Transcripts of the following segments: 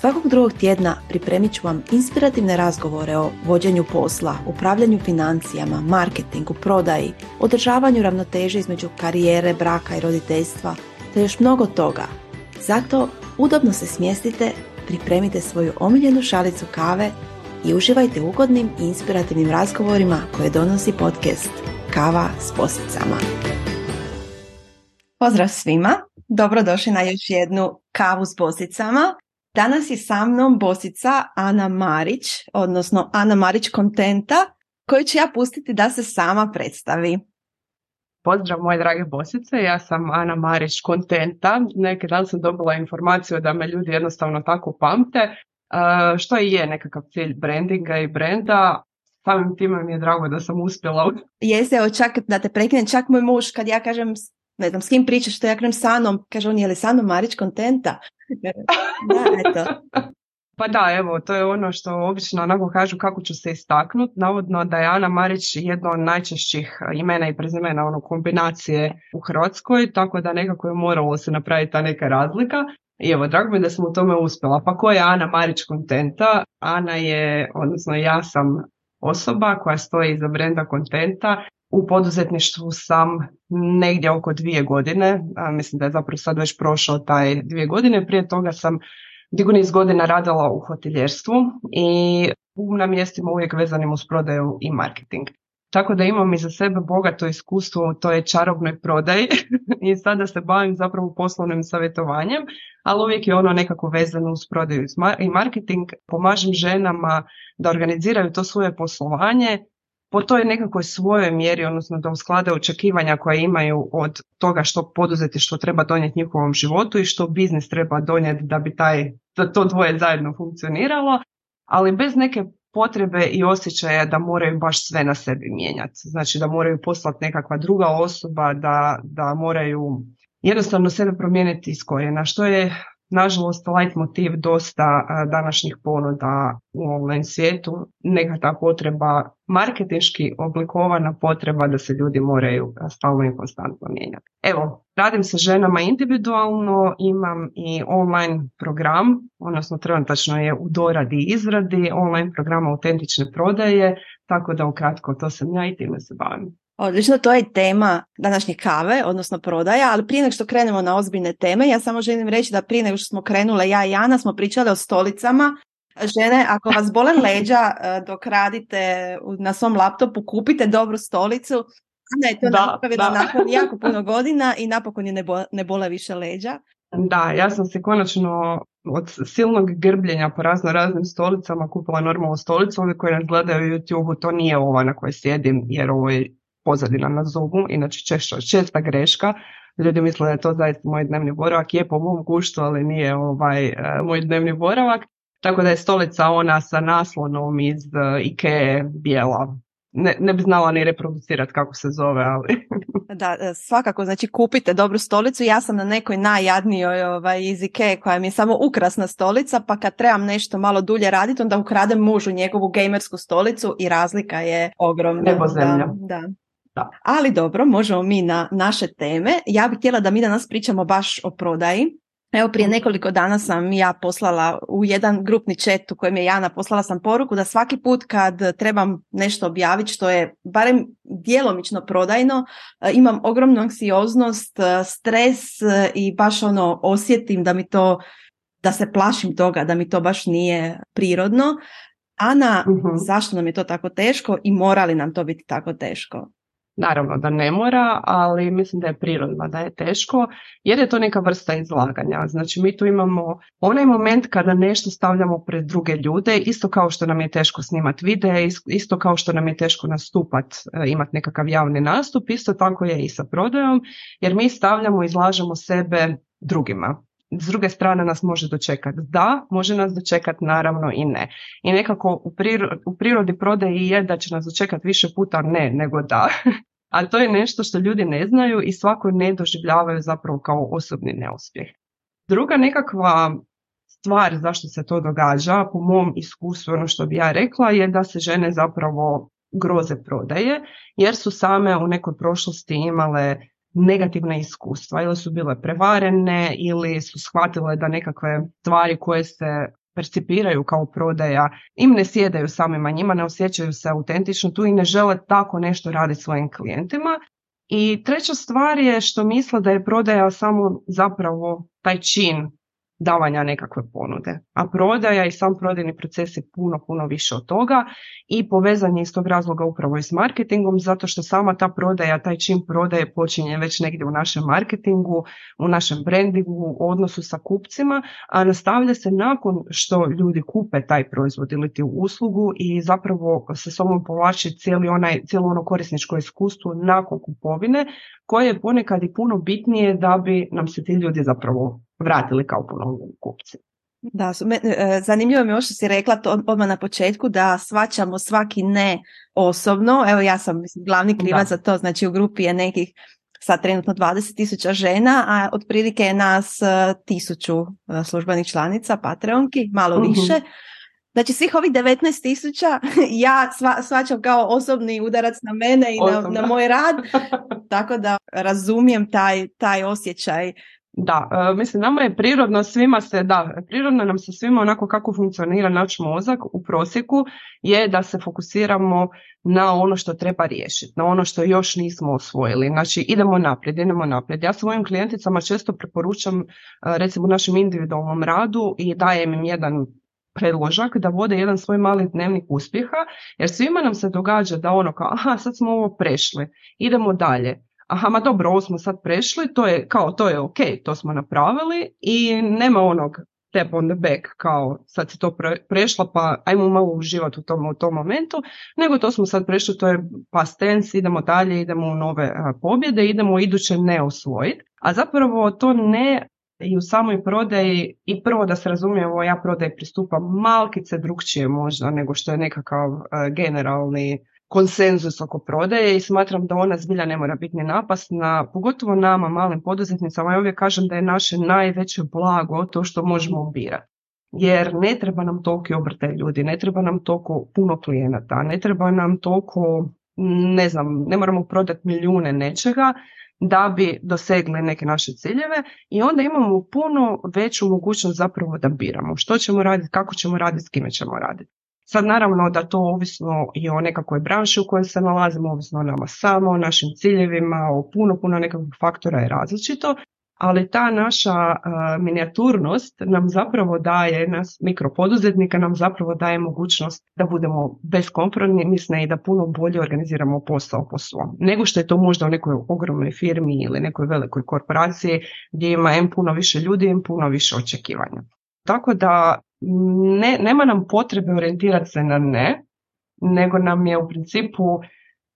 Svakog drugog tjedna pripremit ću vam inspirativne razgovore o vođenju posla, upravljanju financijama, marketingu, prodaji, održavanju ravnoteže između karijere, braka i roditeljstva, te još mnogo toga. Zato udobno se smjestite, pripremite svoju omiljenu šalicu kave i uživajte ugodnim i inspirativnim razgovorima koje donosi podcast Kava s posicama. Pozdrav svima, dobrodošli na još jednu kavu s posicama. Danas je sa mnom bosica Ana Marić, odnosno Ana Marić Kontenta, koju ću ja pustiti da se sama predstavi. Pozdrav moje drage bosice, ja sam Ana Marić Kontenta. Neki dan sam dobila informaciju da me ljudi jednostavno tako pamte, što i je nekakav cilj brandinga i brenda. Samim time mi je drago da sam uspjela. Jeste, evo čak da te prekinem, čak moj muž kad ja kažem ne znam s kim pričaš, što ja kažem sa Anom, kaže on je li sa Anom Marić kontenta? da, eto. Pa da, evo, to je ono što obično onako kažu kako ću se istaknuti. Navodno da je Ana Marić jedno od najčešćih imena i prezimena ono, kombinacije u Hrvatskoj, tako da nekako je moralo se napraviti ta neka razlika. I evo, drago mi da sam u tome uspjela. Pa ko je Ana Marić kontenta? Ana je, odnosno ja sam osoba koja stoji iza brenda kontenta u poduzetništvu sam negdje oko dvije godine, mislim da je zapravo sad već prošao taj dvije godine, prije toga sam dugo niz godina radila u hoteljerstvu i na mjestima uvijek vezanim uz prodaju i marketing. Tako da imam iza sebe bogato iskustvo u toj čarobnoj prodaji i sada se bavim zapravo poslovnim savjetovanjem, ali uvijek je ono nekako vezano uz prodaju i marketing. Pomažem ženama da organiziraju to svoje poslovanje po toj nekakvoj svojoj mjeri, odnosno da usklade očekivanja koja imaju od toga što poduzeti, što treba donijeti njihovom životu i što biznis treba donijeti da bi taj, da to dvoje zajedno funkcioniralo, ali bez neke potrebe i osjećaja da moraju baš sve na sebi mijenjati. Znači da moraju poslati nekakva druga osoba, da, da moraju jednostavno sebe promijeniti iz korijena, što je nažalost light motiv dosta današnjih ponuda u online svijetu, neka ta potreba, marketinški oblikovana potreba da se ljudi moraju stalno i konstantno mijenjati. Evo, radim sa ženama individualno, imam i online program, odnosno trenutačno je u doradi izradi online programa autentične prodaje, tako da ukratko to sam ja i time se bavim. Odlično, to je tema današnje kave, odnosno prodaja, ali prije nego što krenemo na ozbiljne teme, ja samo želim reći da prije nego što smo krenule ja i Jana smo pričale o stolicama. Žene, ako vas bole leđa e, dok radite na svom laptopu, kupite dobru stolicu. Ana je to da, napravila nakon jako puno godina i napokon je ne, ne bole više leđa. Da, ja sam se konačno od silnog grbljenja po razno raznim stolicama kupila normalnu stolicu. Ovi koji nas gledaju u YouTube, to nije ova na kojoj sjedim jer ovo je pozadina na zubu, inače češća, česta greška. Ljudi misle da je to zaista moj dnevni boravak, je po mom guštu, ali nije ovaj, e, moj dnevni boravak. Tako da je stolica ona sa naslonom iz uh, Ikea bijela. Ne, ne bi znala ni reproducirati kako se zove, ali... da, e, svakako, znači kupite dobru stolicu. Ja sam na nekoj najjadnijoj ovaj, iz Ikea koja mi je samo ukrasna stolica, pa kad trebam nešto malo dulje raditi, onda ukradem mužu njegovu gamersku stolicu i razlika je ogromna. Nebo zemlja. Da, da. Da. Ali dobro, možemo mi na naše teme. Ja bih htjela da mi danas pričamo baš o prodaji. Evo prije nekoliko dana sam ja poslala u jedan grupni chat u kojem je Jana poslala sam poruku da svaki put kad trebam nešto objaviti što je barem djelomično prodajno, e, imam ogromnu anksioznost, e, stres e, i baš ono osjetim da mi to, da se plašim toga, da mi to baš nije prirodno. Ana, uh zašto nam je to tako teško i mora li nam to biti tako teško? Naravno da ne mora, ali mislim da je prirodno da je teško jer je to neka vrsta izlaganja. Znači mi tu imamo onaj moment kada nešto stavljamo pred druge ljude, isto kao što nam je teško snimati videe, isto kao što nam je teško nastupat, e, imati nekakav javni nastup, isto tako je i sa prodajom jer mi stavljamo, izlažemo sebe drugima s druge strane nas može dočekati da, može nas dočekati naravno i ne. I nekako u prirodi, u prirodi prodaje je da će nas dočekati više puta ne nego da. Ali to je nešto što ljudi ne znaju i svako ne doživljavaju zapravo kao osobni neuspjeh. Druga nekakva stvar zašto se to događa, po mom iskustvu, ono što bi ja rekla, je da se žene zapravo groze prodaje, jer su same u nekoj prošlosti imale negativna iskustva ili su bile prevarene ili su shvatile da nekakve stvari koje se percipiraju kao prodaja im ne sjedaju samima njima, ne osjećaju se autentično tu i ne žele tako nešto raditi svojim klijentima. I treća stvar je što misle da je prodaja samo zapravo taj čin davanja nekakve ponude. A prodaja i sam prodajni proces je puno, puno više od toga i povezan je iz tog razloga upravo i s marketingom zato što sama ta prodaja, taj čim prodaje počinje već negdje u našem marketingu, u našem brandingu, u odnosu sa kupcima, a nastavlja se nakon što ljudi kupe taj proizvod ili ti uslugu i zapravo se sobom povlači cijeli onaj, cijelo ono korisničko iskustvo nakon kupovine koje je ponekad i puno bitnije da bi nam se ti ljudi zapravo vratili kao ponovljeni kupci. Da, e, zanimljivo mi je ovo što si rekla to odmah na početku da svaćamo svaki ne osobno. Evo ja sam mislim, glavni krivac za to, znači u grupi je nekih sad trenutno 20 tisuća žena, a otprilike je nas e, tisuću e, službenih članica, Patreonki, malo mhm. više. Znači svih ovih 19 tisuća ja sva, svačam kao osobni udarac na mene i na, na, moj rad, tako da razumijem taj, taj osjećaj da, e, mislim nama je prirodno svima se, da, prirodno nam se svima onako kako funkcionira naš mozak u prosjeku je da se fokusiramo na ono što treba riješiti, na ono što još nismo osvojili. Znači idemo naprijed, idemo naprijed. Ja svojim klijenticama često preporučam e, recimo u našem individualnom radu i dajem im jedan predložak da vode jedan svoj mali dnevnik uspjeha, jer svima nam se događa da ono kao, aha, sad smo ovo prešli, idemo dalje aha, ma dobro, ovo smo sad prešli, to je kao, to je ok, to smo napravili i nema onog tap on the back kao sad si to prešla pa ajmo malo uživati u tom, u tom momentu, nego to smo sad prešli, to je past tense, idemo dalje, idemo u nove pobjede, idemo iduće ne osvojiti, a zapravo to ne i u samoj prodaji i prvo da se razumijemo, ja prodaji pristupam malkice drugčije možda nego što je nekakav generalni konsenzus oko prodaje i smatram da ona zbilja ne mora biti ni napasna, pogotovo nama, malim poduzetnicama. Ja uvijek kažem da je naše najveće blago to što možemo birati. Jer ne treba nam toliki obrtaj ljudi, ne treba nam toliko puno klijenata, ne treba nam toliko, ne znam, ne moramo prodati milijune nečega da bi dosegli neke naše ciljeve i onda imamo puno veću mogućnost zapravo da biramo što ćemo raditi, kako ćemo raditi, s kime ćemo raditi. Sad naravno da to ovisno i o nekakvoj branši u kojoj se nalazimo, ovisno o nama samo, o našim ciljevima, o puno, puno nekakvih faktora je različito, ali ta naša minijaturnost nam zapravo daje, nas mikropoduzetnika nam zapravo daje mogućnost da budemo beskompromisne i da puno bolje organiziramo posao po svom. Nego što je to možda u nekoj ogromnoj firmi ili nekoj velikoj korporaciji gdje ima em puno više ljudi, em puno više očekivanja. Tako da ne, nema nam potrebe orijentirati se na ne, nego nam je u principu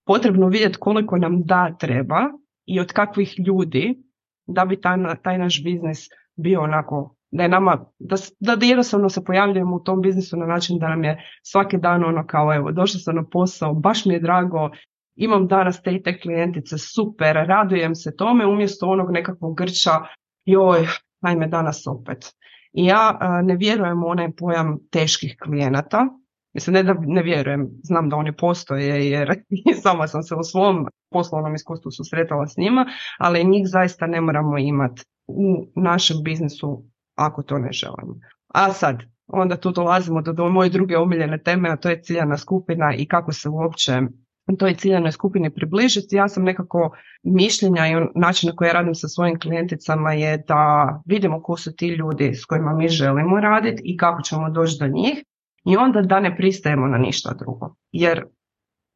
potrebno vidjeti koliko nam da treba i od kakvih ljudi da bi taj, taj naš biznis bio onako da je nama, da, da jednostavno se pojavljujemo u tom biznisu na način da nam je svaki dan ono kao evo došla sam na posao, baš mi je drago, imam danas te i te klijentice, super, radujem se tome umjesto onog nekakvog grča, joj, ajme danas opet. I ja ne vjerujem u onaj pojam teških klijenata. Mislim, ne da ne vjerujem, znam da oni postoje jer sama sam se u svom poslovnom iskustvu susretala s njima, ali njih zaista ne moramo imati u našem biznisu ako to ne želimo. A sad, onda tu dolazimo do, do moje druge omiljene teme, a to je ciljana skupina i kako se uopće toj ciljanoj skupini približiti. Ja sam nekako mišljenja i način na koji ja radim sa svojim klijenticama je da vidimo ko su ti ljudi s kojima mi želimo raditi i kako ćemo doći do njih i onda da ne pristajemo na ništa drugo, jer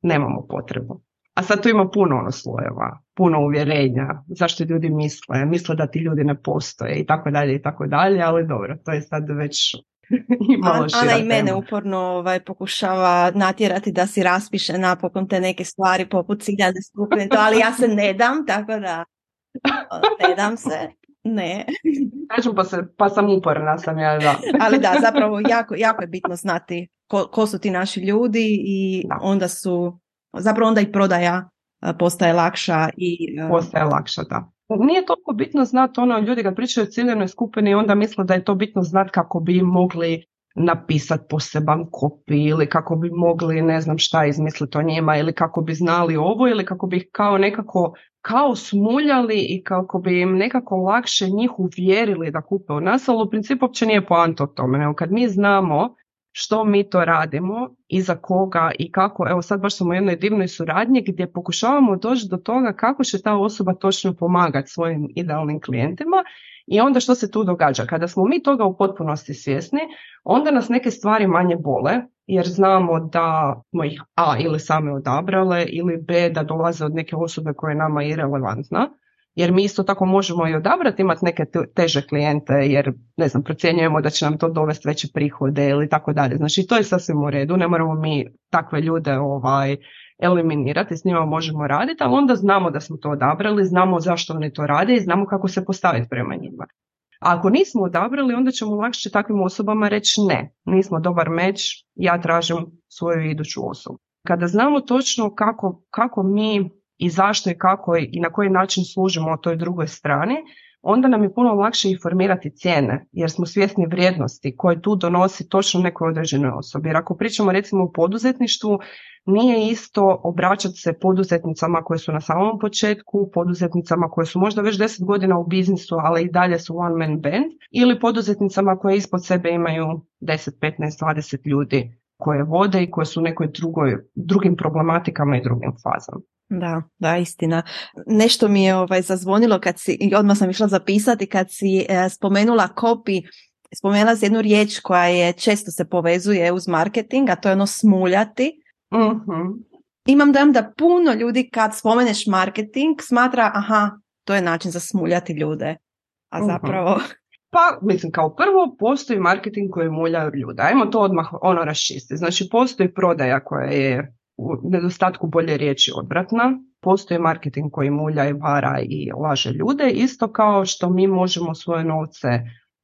nemamo potrebu. A sad tu ima puno ono slojeva, puno uvjerenja, zašto ljudi misle, misle da ti ljudi ne postoje i tako dalje i tako dalje, ali dobro, to je sad već I Ana i mene uporno ovaj, pokušava natjerati da si raspiše napokon te neke stvari poput ciljane skupine, to, ali ja se ne dam, tako da ne dam se. Ne. Kažem pa, se, pa sam uporna sam ja, da. Ali da, zapravo jako, jako je bitno znati ko, ko su ti naši ljudi i onda su, zapravo onda i prodaja postaje lakša i... Postaje lakša, da. Nije toliko bitno znati ono, ljudi kad pričaju o ciljenoj skupini onda misle da je to bitno znati kako bi mogli napisati poseban kopi ili kako bi mogli ne znam šta izmisliti o njima ili kako bi znali ovo ili kako bi kao nekako kao smuljali i kako bi im nekako lakše njih uvjerili da kupe u nas, ali u principu uopće nije poanta o tome. Nego kad mi znamo što mi to radimo i za koga i kako, evo sad baš smo u jednoj divnoj suradnji gdje pokušavamo doći do toga kako će ta osoba točno pomagati svojim idealnim klijentima i onda što se tu događa? Kada smo mi toga u potpunosti svjesni, onda nas neke stvari manje bole, jer znamo da smo ih A ili same odabrale ili B da dolaze od neke osobe koja je nama irelevantna. Jer mi isto tako možemo i odabrati imati neke teže klijente jer ne znam, procjenjujemo da će nam to dovesti veće prihode ili tako dalje. Znači to je sasvim u redu, ne moramo mi takve ljude ovaj, eliminirati, s njima možemo raditi, ali onda znamo da smo to odabrali, znamo zašto oni to rade i znamo kako se postaviti prema njima. A ako nismo odabrali, onda ćemo lakše takvim osobama reći ne, nismo dobar meč, ja tražim svoju iduću osobu. Kada znamo točno kako, kako mi i zašto i kako i na koji način služimo toj drugoj strani, onda nam je puno lakše informirati cijene, jer smo svjesni vrijednosti koje tu donosi točno nekoj određenoj osobi. Jer ako pričamo recimo o poduzetništvu, nije isto obraćati se poduzetnicama koje su na samom početku, poduzetnicama koje su možda već 10 godina u biznisu, ali i dalje su one man band, ili poduzetnicama koje ispod sebe imaju 10, 15, 20 ljudi koje vode i koje su u nekoj drugoj, drugim problematikama i drugim fazama. Da, da, istina. Nešto mi je ovaj zazvonilo kad si, i odmah sam išla zapisati, kad si e, spomenula kopi, spomenula si jednu riječ koja je često se povezuje uz marketing, a to je ono smuljati. uh Imam dojam da puno ljudi kad spomeneš marketing smatra, aha, to je način za smuljati ljude. A mhm. zapravo... Pa, mislim, kao prvo postoji marketing koji mulja ljude. Ajmo to odmah ono raščistiti. Znači, postoji prodaja koja je u nedostatku bolje riječi odvratna. Postoji marketing koji mulja i vara i laže ljude, isto kao što mi možemo svoje novce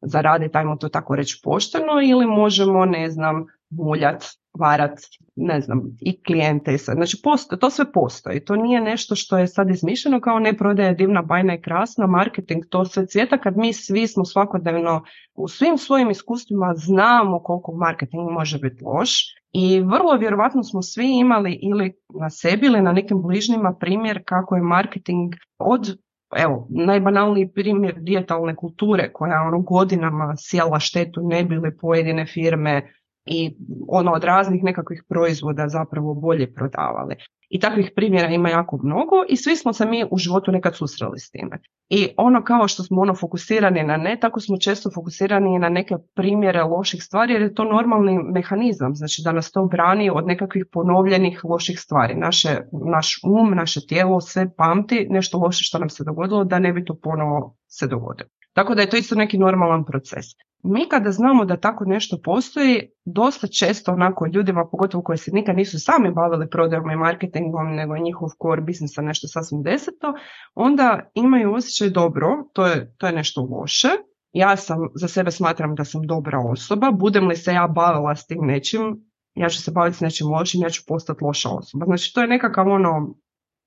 zaraditi, ajmo to tako reći pošteno, ili možemo, ne znam, muljat, varat, ne znam, i klijente. Znači, to sve postoji. To nije nešto što je sad izmišljeno kao ne prodaje divna, bajna i krasna, marketing, to sve cvijeta kad mi svi smo svakodnevno u svim svojim iskustvima znamo koliko marketing može biti loš i vrlo vjerovatno smo svi imali ili na sebi ili na nekim bližnjima primjer kako je marketing od evo, najbanalniji primjer dijetalne kulture koja ono godinama sjela štetu ne bili pojedine firme i ono od raznih nekakvih proizvoda zapravo bolje prodavali. I takvih primjera ima jako mnogo i svi smo se mi u životu nekad susreli s time. I ono kao što smo ono fokusirani na ne, tako smo često fokusirani na neke primjere loših stvari jer je to normalni mehanizam, znači da nas to brani od nekakvih ponovljenih loših stvari. Naše, naš um, naše tijelo sve pamti nešto loše što nam se dogodilo da ne bi to ponovo se dogodilo. Tako da je to isto neki normalan proces. Mi kada znamo da tako nešto postoji, dosta često onako ljudima, pogotovo koji se nikad nisu sami bavili prodajom i marketingom, nego je njihov core businessa nešto sasvim deseto, onda imaju osjećaj dobro, to je, to je nešto loše, ja sam, za sebe smatram da sam dobra osoba, budem li se ja bavila s tim nečim, ja ću se baviti s nečim lošim, ja ću postati loša osoba. Znači to je nekakav ono,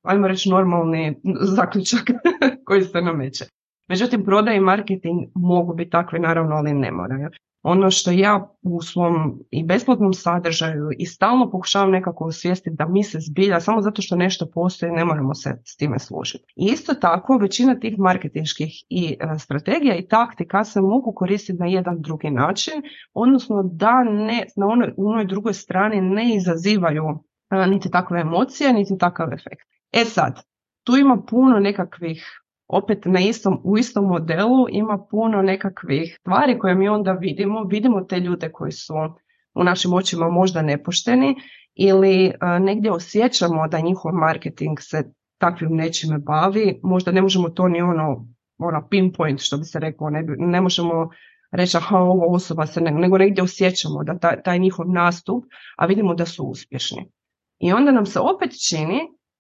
ajmo reći normalni zaključak koji se nameće. Međutim, prodaj i marketing mogu biti takvi naravno, ali ne moraju. Ono što ja u svom i besplatnom sadržaju i stalno pokušavam nekako osvijestiti da mi se zbilja samo zato što nešto postoji ne moramo se s time služiti. I isto tako većina tih marketinških i e, strategija i taktika se mogu koristiti na jedan drugi način, odnosno da ne na onoj, onoj drugoj strani ne izazivaju e, niti takve emocije, niti takav efekt. E sad, tu ima puno nekakvih opet na istom, u istom modelu ima puno nekakvih stvari koje mi onda vidimo. Vidimo te ljude koji su u našim očima možda nepošteni ili e, negdje osjećamo da njihov marketing se takvim nečime bavi. Možda ne možemo to ni ono, ono pinpoint što bi se reklo, ne, ne možemo reći aha ovo osoba se ne, nego negdje osjećamo da taj, taj njihov nastup, a vidimo da su uspješni. I onda nam se opet čini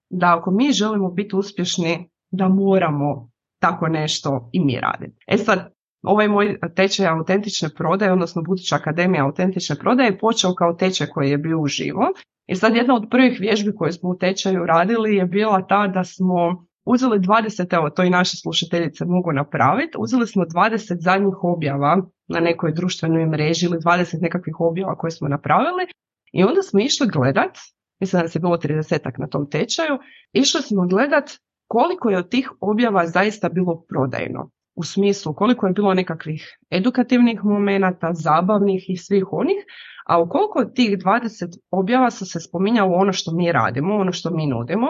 da ako mi želimo biti uspješni da moramo tako nešto i mi raditi. E sad, ovaj moj tečaj autentične prodaje, odnosno buduća akademija autentične prodaje je počeo kao tečaj koji je bio uživo. I sad jedna od prvih vježbi koje smo u tečaju radili je bila ta da smo uzeli 20, evo to i naše slušateljice mogu napraviti, uzeli smo 20 zadnjih objava na nekoj društvenoj mreži ili 20 nekakvih objava koje smo napravili i onda smo išli gledat, mislim da se bilo 30 na tom tečaju, išli smo gledat koliko je od tih objava zaista bilo prodajno. U smislu koliko je bilo nekakvih edukativnih momenata, zabavnih i svih onih, a u koliko od tih 20 objava su se spominjalo ono što mi radimo, ono što mi nudimo,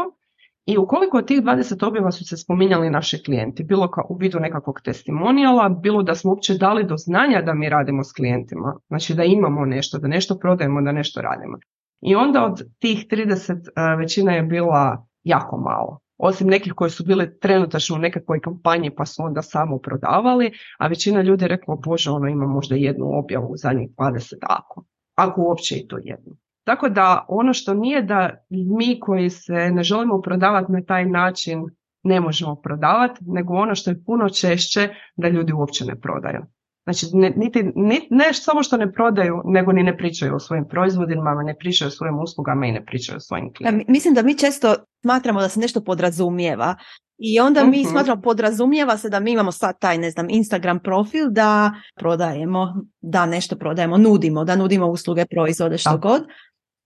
i ukoliko od tih 20 objava su se spominjali naši klijenti, bilo kao u vidu nekakvog testimonijala, bilo da smo uopće dali do znanja da mi radimo s klijentima, znači da imamo nešto, da nešto prodajemo, da nešto radimo. I onda od tih 30 e, većina je bila jako malo. Osim nekih koji su bile trenutačno u nekakvoj kampanji pa su onda samo prodavali, a većina ljudi je rekla, bože, ono ima možda jednu objavu u zadnjih 20 ako. Ako uopće i to jednu. Tako da ono što nije da mi koji se ne želimo prodavati na taj način ne možemo prodavati, nego ono što je puno češće da ljudi uopće ne prodaju. Znači, ne, niti, ne samo što ne prodaju, nego ni ne pričaju o svojim proizvodima, ne pričaju o svojim uslugama i ne pričaju o svojim klijentima. Mislim da mi često smatramo da se nešto podrazumijeva i onda mi uh smatramo podrazumijeva se da mi imamo sad taj, ne znam, Instagram profil da prodajemo, da nešto prodajemo, nudimo, da nudimo usluge, proizvode, što god.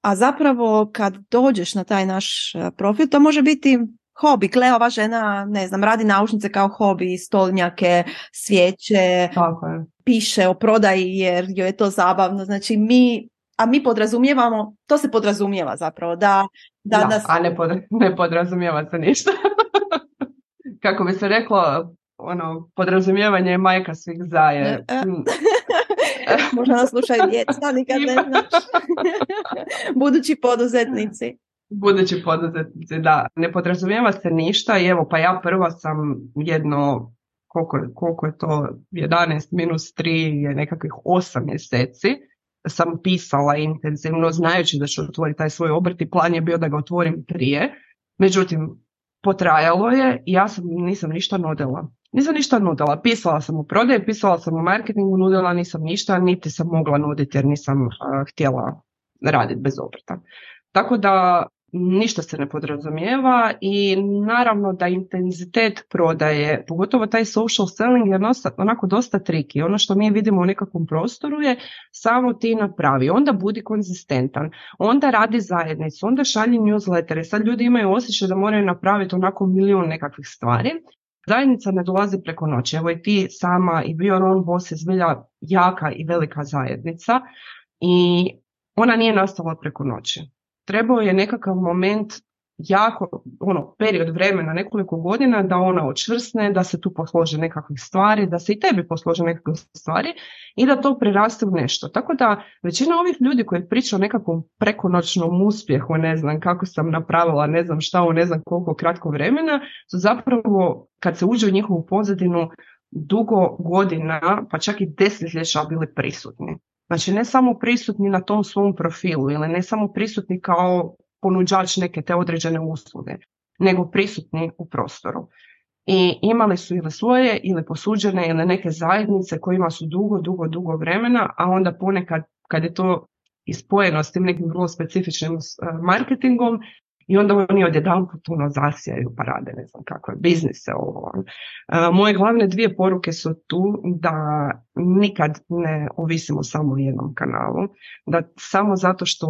A zapravo kad dođeš na taj naš e, profil, to može biti hobi. Kleova žena, ne znam, radi naučnice kao hobi, stolnjake, svijeće, piše o prodaji jer joj je to zabavno. Znači mi, a mi podrazumijevamo, to se podrazumijeva zapravo, da... da, da, a ne, ne podrazumijeva se ništa. Kako bi se reklo, ono, podrazumijevanje je majka svih zaje. E. Mm. Možda nas slušaju djeca, nikad ne znaš. Budući poduzetnici. Budući poduzetnici, da. Ne podrazumijeva se ništa i evo pa ja prva sam jedno koliko, koliko je to 11 minus 3 je nekakvih 8 mjeseci sam pisala intenzivno znajući da ću otvoriti taj svoj obrt i plan je bio da ga otvorim prije. Međutim, potrajalo je i ja sam, nisam ništa nudila. Nisam ništa nudila. Pisala sam u prodaje, pisala sam u marketingu, nudila nisam ništa, niti sam mogla nuditi jer nisam htjela raditi bez obrta. Tako da ništa se ne podrazumijeva i naravno da intenzitet prodaje, pogotovo taj social selling je onako dosta triki. Ono što mi vidimo u nekakvom prostoru je samo ti napravi, onda budi konzistentan, onda radi zajednicu, onda šalji newslettere. Sad ljudi imaju osjećaj da moraju napraviti onako milijun nekakvih stvari. Zajednica ne dolazi preko noći. Evo i ti sama i bio on boss je zbilja jaka i velika zajednica i ona nije nastala preko noći trebao je nekakav moment jako, ono, period vremena, nekoliko godina da ona očvrsne, da se tu poslože nekakve stvari, da se i tebi poslože nekakve stvari i da to preraste u nešto. Tako da većina ovih ljudi koji priča o nekakvom prekonoćnom uspjehu, ne znam kako sam napravila, ne znam šta u ne znam koliko kratko vremena, su zapravo kad se uđe u njihovu pozadinu dugo godina, pa čak i desetljeća bili prisutni. Znači ne samo prisutni na tom svom profilu ili ne samo prisutni kao ponuđač neke te određene usluge, nego prisutni u prostoru. I imali su ili svoje ili posuđene ili neke zajednice kojima su dugo, dugo, dugo vremena, a onda ponekad kad je to ispojeno s tim nekim vrlo specifičnim eh, marketingom, i onda oni odjedanput puno zasijaju pa rade ne znam kakve biznise ovo. E, moje glavne dvije poruke su tu da nikad ne ovisimo samo o jednom kanalu, da samo zato što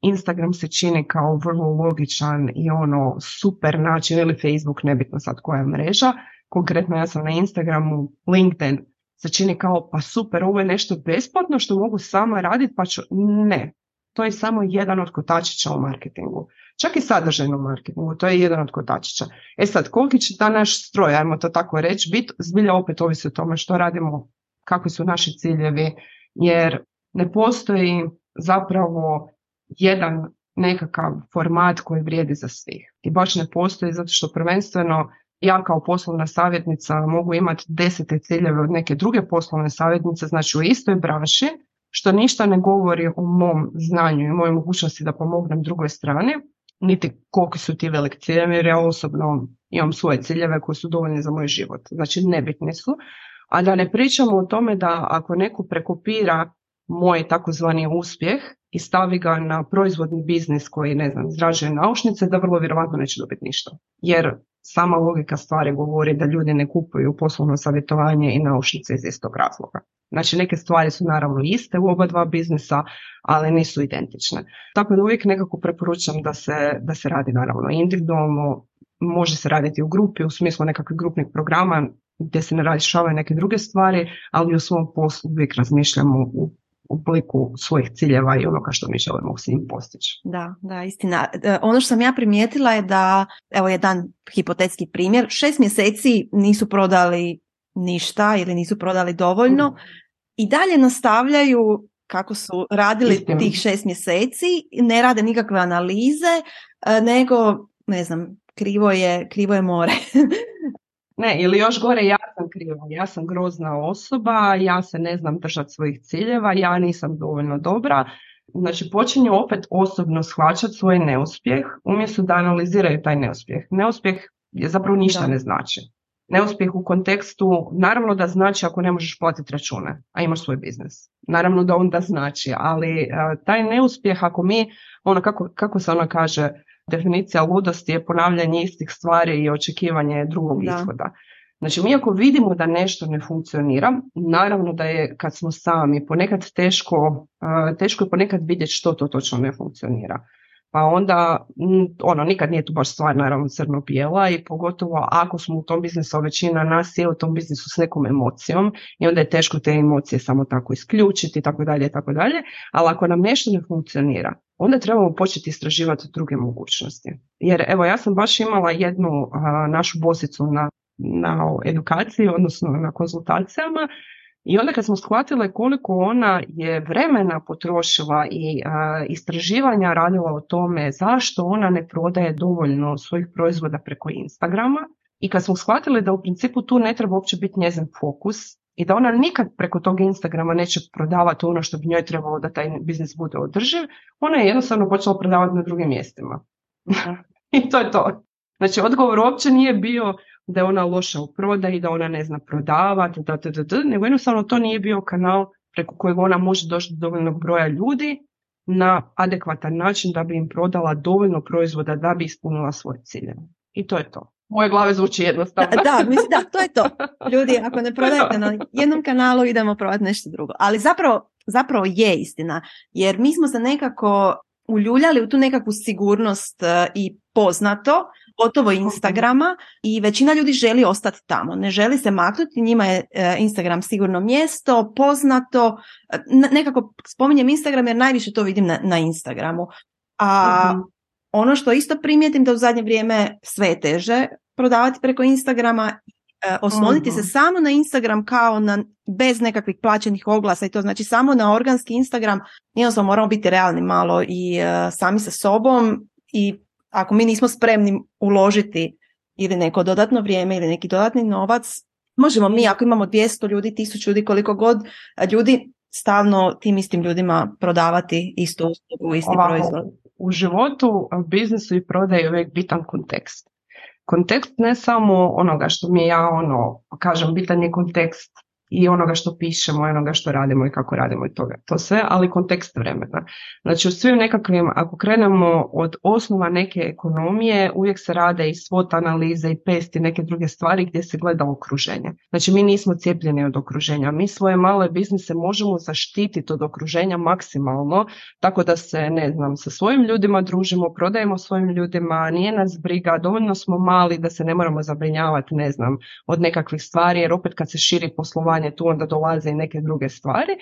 Instagram se čini kao vrlo logičan i ono super način ili Facebook, nebitno sad koja mreža, konkretno ja sam na Instagramu, LinkedIn, se čini kao pa super, ovo je nešto besplatno što mogu sama raditi pa ću, ne, to je samo jedan od kotačića u marketingu. Čak i sadržajnom marketingu, to je jedan od kotačića. E sad, koliki će ta naš stroj, ajmo to tako reći, bit, zbilja opet ovisi o tome što radimo, kakvi su naši ciljevi, jer ne postoji zapravo jedan nekakav format koji vrijedi za svih. I baš ne postoji zato što prvenstveno ja kao poslovna savjetnica mogu imati desete ciljeve od neke druge poslovne savjetnice, znači u istoj branši, što ništa ne govori o mom znanju i mojoj mogućnosti da pomognem drugoj strani, niti koliki su ti veliki ciljevi, jer ja osobno imam svoje ciljeve koji su dovoljni za moj život. Znači nebitni su, A da ne pričamo o tome da ako neko prekopira moj takozvani uspjeh i stavi ga na proizvodni biznis koji, ne znam, izražuje naušnice, da vrlo vjerojatno neće dobiti ništa. Jer sama logika stvari govori da ljudi ne kupuju poslovno savjetovanje i naušnice iz istog razloga. Znači neke stvari su naravno iste u oba dva biznisa, ali nisu identične. Tako da uvijek nekako preporučam da se, da se radi naravno individualno, može se raditi u grupi u smislu nekakvih grupnih programa gdje se ne radišavaju neke druge stvari, ali u svom poslu uvijek razmišljamo u obliku svojih ciljeva i onoga što mi želimo s njim postići. Da, da, istina. E, ono što sam ja primijetila je da, evo jedan hipotetski primjer, šest mjeseci nisu prodali ništa ili nisu prodali dovoljno mm. I dalje nastavljaju kako su radili tih šest mjeseci, ne rade nikakve analize, e, nego, ne znam, krivo je, krivo je more. Ne, ili još gore, ja sam kriva, ja sam grozna osoba, ja se ne znam držati svojih ciljeva, ja nisam dovoljno dobra. Znači počinju opet osobno shvaćati svoj neuspjeh umjesto da analiziraju taj neuspjeh. Neuspjeh je zapravo ništa ne znači. Neuspjeh u kontekstu, naravno da znači ako ne možeš platiti račune, a imaš svoj biznis. Naravno da onda znači, ali e, taj neuspjeh ako mi, ono kako, kako se ono kaže, definicija ludosti je ponavljanje istih stvari i očekivanje drugog ishoda. Znači mi ako vidimo da nešto ne funkcionira, naravno da je kad smo sami ponekad teško, teško je ponekad vidjeti što to točno ne funkcionira. Pa onda, ono, nikad nije tu baš stvar naravno crno-bijela i pogotovo ako smo u tom biznisu, većina nas je u tom biznisu s nekom emocijom i onda je teško te emocije samo tako isključiti i tako dalje i tako dalje, ali ako nam nešto ne funkcionira, onda trebamo početi istraživati druge mogućnosti. Jer evo ja sam baš imala jednu našu bosicu na, na edukaciji, odnosno na konzultacijama i onda kad smo shvatile koliko ona je vremena potrošila i istraživanja radila o tome zašto ona ne prodaje dovoljno svojih proizvoda preko Instagrama i kad smo shvatili da u principu tu ne treba uopće biti njezin fokus i da ona nikad preko tog Instagrama neće prodavati ono što bi njoj trebalo da taj biznis bude održiv, ona je jednostavno počela prodavati na drugim mjestima. I to je to. Znači, odgovor uopće nije bio da je ona loša u prodaji, da ona ne zna prodavati, da, da, da, nego jednostavno to nije bio kanal preko kojeg ona može doći do dovoljnog broja ljudi na adekvatan način da bi im prodala dovoljno proizvoda da bi ispunila svoje cilje. I to je to. Moje glave zvuči jednostavno. Da, da, mislim, da, to je to. Ljudi, ako ne prodajete na jednom kanalu, idemo prodati nešto drugo. Ali zapravo, zapravo je istina, jer mi smo se nekako uljuljali u tu nekakvu sigurnost e, i poznato, gotovo Instagrama i većina ljudi želi ostati tamo, ne želi se maknuti, njima je e, Instagram sigurno mjesto, poznato, e, nekako spominjem Instagram jer najviše to vidim na, na Instagramu. A mhm. ono što isto primijetim da u zadnje vrijeme sve je teže prodavati preko Instagrama, e, osloniti se mhm. samo na Instagram kao na bez nekakvih plaćenih oglasa i to znači samo na organski Instagram, jednostavno moramo biti realni malo i sami sa sobom i ako mi nismo spremni uložiti ili neko dodatno vrijeme ili neki dodatni novac, možemo mi ako imamo 200 ljudi, 1000 ljudi, koliko god ljudi stalno tim istim ljudima prodavati istu uslugu, isti proizvod. U životu, u biznisu i prodaji je uvijek bitan kontekst. Kontekst ne samo onoga što mi ja ono, kažem, bitan je kontekst i onoga što pišemo i onoga što radimo i kako radimo i toga. To sve, ali kontekst vremena. Znači u svim nekakvim, ako krenemo od osnova neke ekonomije, uvijek se rade i svot analize i pesti neke druge stvari gdje se gleda okruženje. Znači mi nismo cijepljeni od okruženja. Mi svoje male biznise možemo zaštititi od okruženja maksimalno, tako da se, ne znam, sa svojim ljudima družimo, prodajemo svojim ljudima, nije nas briga, dovoljno smo mali da se ne moramo zabrinjavati, ne znam, od nekakvih stvari, jer opet kad se širi poslovanje tu onda dolaze i neke druge stvari,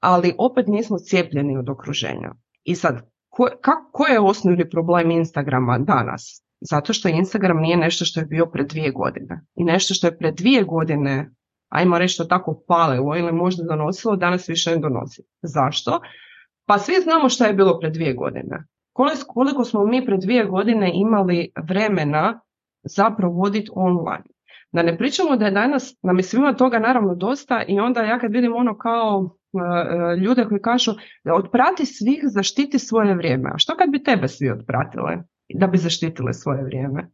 ali opet nismo cijepljeni od okruženja. I sad, ko, ko je osnovni problem Instagrama danas? Zato što Instagram nije nešto što je bio pred dvije godine. I nešto što je pred dvije godine, ajmo reći to tako palilo ili možda donosilo, danas više ne donosi. Zašto? Pa svi znamo što je bilo pred dvije godine. Koliko smo mi pred dvije godine imali vremena za provoditi online. Da ne pričamo da je danas, nam je svima toga naravno dosta i onda ja kad vidim ono kao e, e, ljude koji kažu otprati svih, zaštiti svoje vrijeme. A što kad bi tebe svi otpratile da bi zaštitile svoje vrijeme?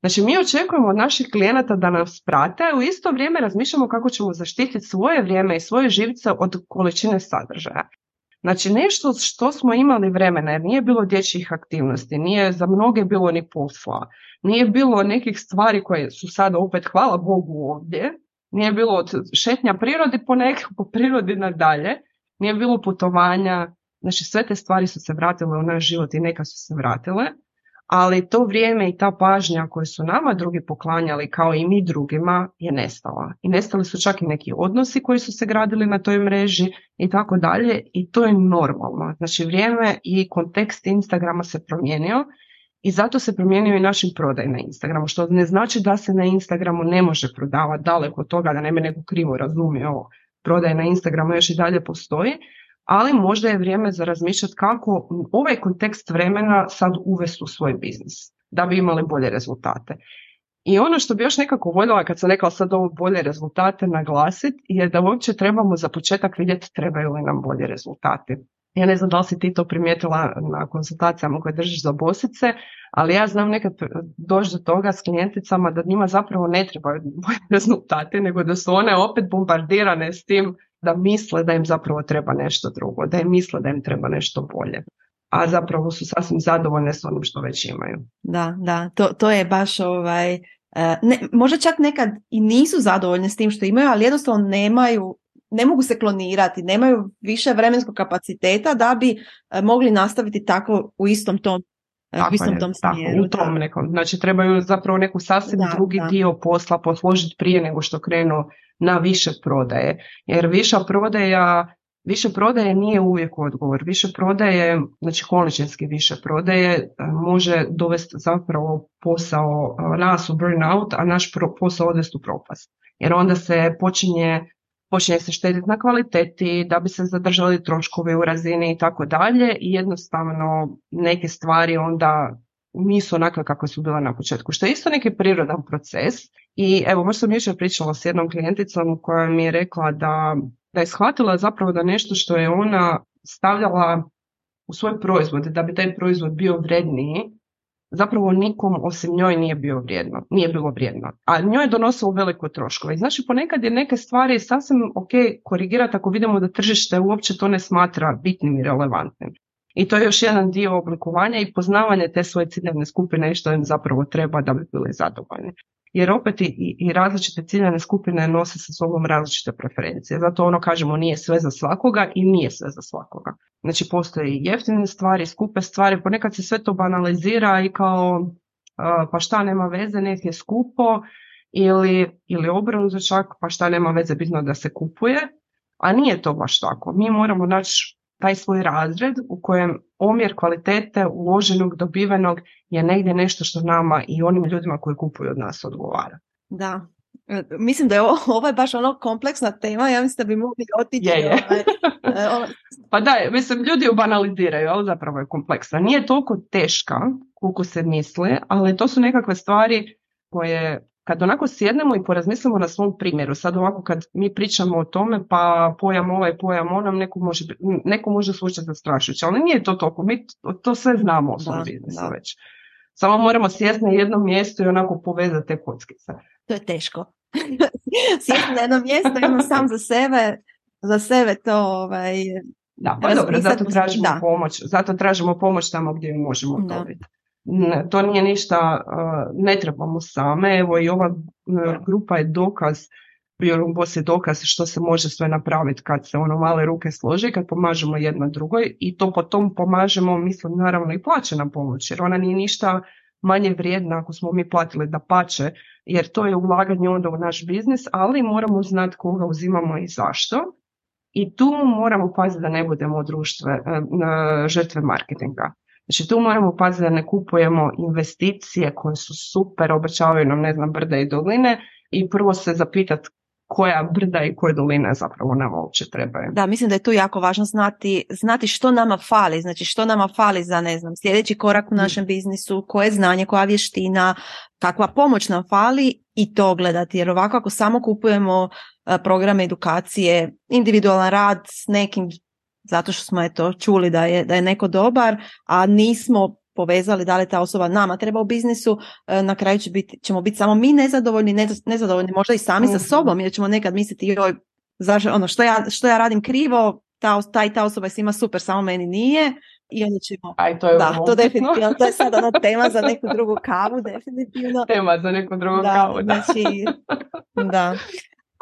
Znači mi očekujemo od naših klijenata da nas prate, a u isto vrijeme razmišljamo kako ćemo zaštititi svoje vrijeme i svoje živce od količine sadržaja. Znači nešto što smo imali vremena jer nije bilo dječjih aktivnosti, nije za mnoge bilo ni posla, nije bilo nekih stvari koje su sada opet hvala Bogu ovdje, nije bilo od šetnja prirodi po nekako po prirodi nadalje, nije bilo putovanja, znači sve te stvari su se vratile u naš život i neka su se vratile ali to vrijeme i ta pažnja koju su nama drugi poklanjali kao i mi drugima je nestala. I nestali su čak i neki odnosi koji su se gradili na toj mreži i tako dalje i to je normalno. Znači vrijeme i kontekst Instagrama se promijenio i zato se promijenio i našim prodaj na Instagramu, što ne znači da se na Instagramu ne može prodavati daleko od toga, da ne me neko krivo razumio, prodaj na Instagramu još i dalje postoji, ali možda je vrijeme za razmišljati kako ovaj kontekst vremena sad uvesti u svoj biznis da bi imali bolje rezultate. I ono što bi još nekako voljela kad sam rekla sad ovo bolje rezultate naglasiti je da uopće trebamo za početak vidjeti trebaju li nam bolje rezultati. Ja ne znam da li si ti to primijetila na konsultacijama koje držiš za bosice, ali ja znam nekad doći do toga s klijenticama da njima zapravo ne trebaju bolje rezultate, nego da su one opet bombardirane s tim da misle da im zapravo treba nešto drugo, da im misle da im treba nešto bolje. A zapravo su sasvim zadovoljne s onim što već imaju. Da, da, to, to je baš ovaj, e, ne, možda čak nekad i nisu zadovoljne s tim što imaju, ali jednostavno nemaju, ne mogu se klonirati, nemaju više vremenskog kapaciteta da bi e, mogli nastaviti tako u istom tom tako u istom tom smjeru. u tom nekom. Znači trebaju zapravo neku sasvim drugi dio posla posložiti prije nego što krenu na više prodaje. Jer viša prodaja Više prodaje nije uvijek odgovor. Više prodaje, znači količinski više prodaje, e, može dovesti zapravo posao e, nas u burnout, a naš posao odvesti u propast. Jer onda se počinje, počinje se štediti na kvaliteti, da bi se zadržali troškovi u razini i tako dalje i jednostavno neke stvari onda nisu onakve kako su bile na početku, što je isto neki prirodan proces. I evo, možda sam jučer pričala s jednom klijenticom koja mi je rekla da, da je shvatila zapravo da nešto što je ona stavljala u svoj proizvod, da bi taj proizvod bio vredniji, zapravo nikom osim njoj nije bio vrijedno, nije bilo vrijedno. A njoj je donosilo veliko troškove. I znači ponekad je neke stvari sasvim ok korigirati ako vidimo da tržište uopće to ne smatra bitnim i relevantnim. I to je još jedan dio oblikovanja i poznavanja te svoje ciljane skupine i što im zapravo treba da bi bili zadovoljni. Jer opet i, i različite ciljane skupine nose sa sobom različite preferencije. Zato ono kažemo nije sve za svakoga i nije sve za svakoga. Znači postoje i jeftine stvari, skupe stvari, ponekad se sve to banalizira i kao pa šta nema veze, nek je skupo ili, ili obrnuto čak pa šta nema veze, bitno da se kupuje. A nije to baš tako. Mi moramo naći taj svoj razred u kojem omjer kvalitete uloženog, dobivenog je negdje nešto što nama i onim ljudima koji kupuju od nas odgovara. Da, e, Mislim da je ovo, ovo je baš ono kompleksna tema, ja mislim da bi mogli otići. Je, je. Ovaj, pa da, mislim, ljudi ju banaliziraju, ali zapravo je kompleksna. Nije toliko teška koliko se misli, ali to su nekakve stvari koje kad onako sjednemo i porazmislimo na svom primjeru, sad ovako kad mi pričamo o tome pa pojam ovaj, pojam onom, neko može, neko može zvučati zastrašujuće, ali nije to toliko, mi to sve znamo o svom biznisu već. Samo moramo sjesti na jednom mjestu i onako povezati te kockice. To je teško. sjesti na jedno mjesto, imam sam za sebe, za sebe to ovaj, da, pa dobro, zato tražimo pomoć, zato tražimo pomoć tamo gdje ju možemo dobiti to nije ništa, ne trebamo same, evo i ova grupa je dokaz, Biorumbos je dokaz što se može sve napraviti kad se ono male ruke slože, kad pomažemo jedna drugoj i to potom pomažemo, mislim naravno i plaćena pomoć, jer ona nije ništa manje vrijedna ako smo mi platili da pače, jer to je ulaganje onda u naš biznis, ali moramo znati koga uzimamo i zašto. I tu moramo paziti da ne budemo društve, e, žrtve marketinga. Znači tu moramo paziti da ne kupujemo investicije koje su super, obećavaju nam ne znam brda i doline i prvo se zapitati koja brda i koje doline zapravo nam uopće trebaju. Da, mislim da je tu jako važno znati, znati što nama fali, znači što nama fali za ne znam sljedeći korak u mm. našem biznisu, koje znanje, koja vještina, kakva pomoć nam fali i to gledati jer ovako ako samo kupujemo e, programe edukacije, individualan rad s nekim zato što smo eto čuli da je, da je neko dobar, a nismo povezali, da li ta osoba nama treba u biznisu, e, na kraju će biti, ćemo biti samo mi nezadovoljni, nezadovoljni možda i sami sa mhm. sobom, jer ćemo nekad misliti, joj, zašto, ono, što ja, što ja radim krivo, ta, ta i ta osoba je svima super, samo meni nije. I onda ćemo... Aj, to je da, to definitivno, to je sad ona tema za neku drugu kavu, definitivno. Tema za neku drugu da, kavu, da. Znači, da.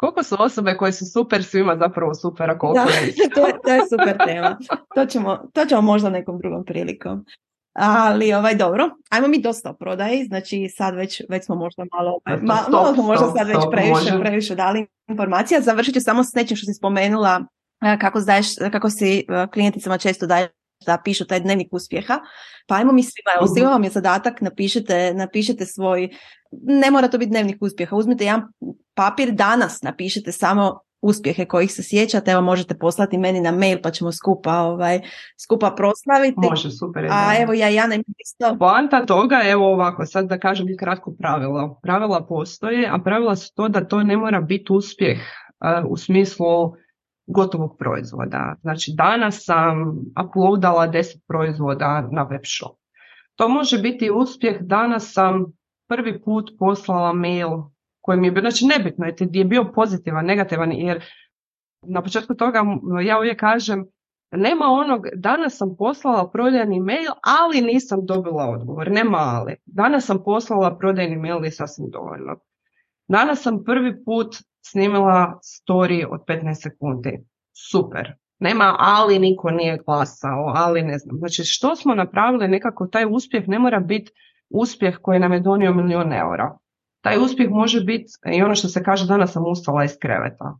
Koliko su osobe koje su super svima zapravo super, a koliko da, to, je, to je super tema. To ćemo, to ćemo možda nekom drugom prilikom. Ali ovaj dobro, ajmo mi dosta o prodaji, znači sad već, već smo možda malo, ovaj, malo smo možda sad već previše, previše dali informacija. Završit ću samo s nečim što si spomenula kako, zdaješ, kako si klijenticama često daješ da pišu taj dnevnik uspjeha. Pa ajmo mi svima, evo svima vam je zadatak, napišite, napišite svoj, ne mora to biti dnevnik uspjeha, uzmite jedan papir danas, napišite samo uspjehe kojih se sjećate, evo možete poslati meni na mail pa ćemo skupa ovaj, skupa proslaviti. Može, super. A evo ja ja ne isto. Poanta toga, evo ovako, sad da kažem kratko pravilo. Pravila postoje, a pravila su to da to ne mora biti uspjeh u smislu gotovog proizvoda. Znači danas sam uploadala 10 proizvoda na web shop. To može biti uspjeh, danas sam prvi put poslala mail koji mi je bio, znači nebitno je je bio pozitivan, negativan, jer na početku toga ja uvijek kažem nema onog, danas sam poslala prodajni mail, ali nisam dobila odgovor, nema ali. Danas sam poslala prodajni mail i sasvim dovoljno. Danas sam prvi put snimila story od 15 sekundi. Super. Nema ali niko nije glasao, ali ne znam. Znači što smo napravili nekako taj uspjeh ne mora biti uspjeh koji nam je donio milijun eura. Taj uspjeh može biti i ono što se kaže danas sam ustala iz kreveta.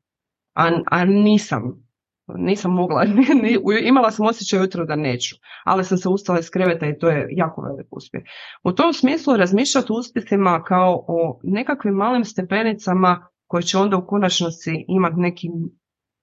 A, a nisam. Nisam mogla, imala sam osjećaj jutro da neću, ali sam se ustala iz kreveta i to je jako velik uspjeh. U tom smislu razmišljati o uspjesima kao o nekakvim malim stepenicama koje će onda u konačnosti imati neki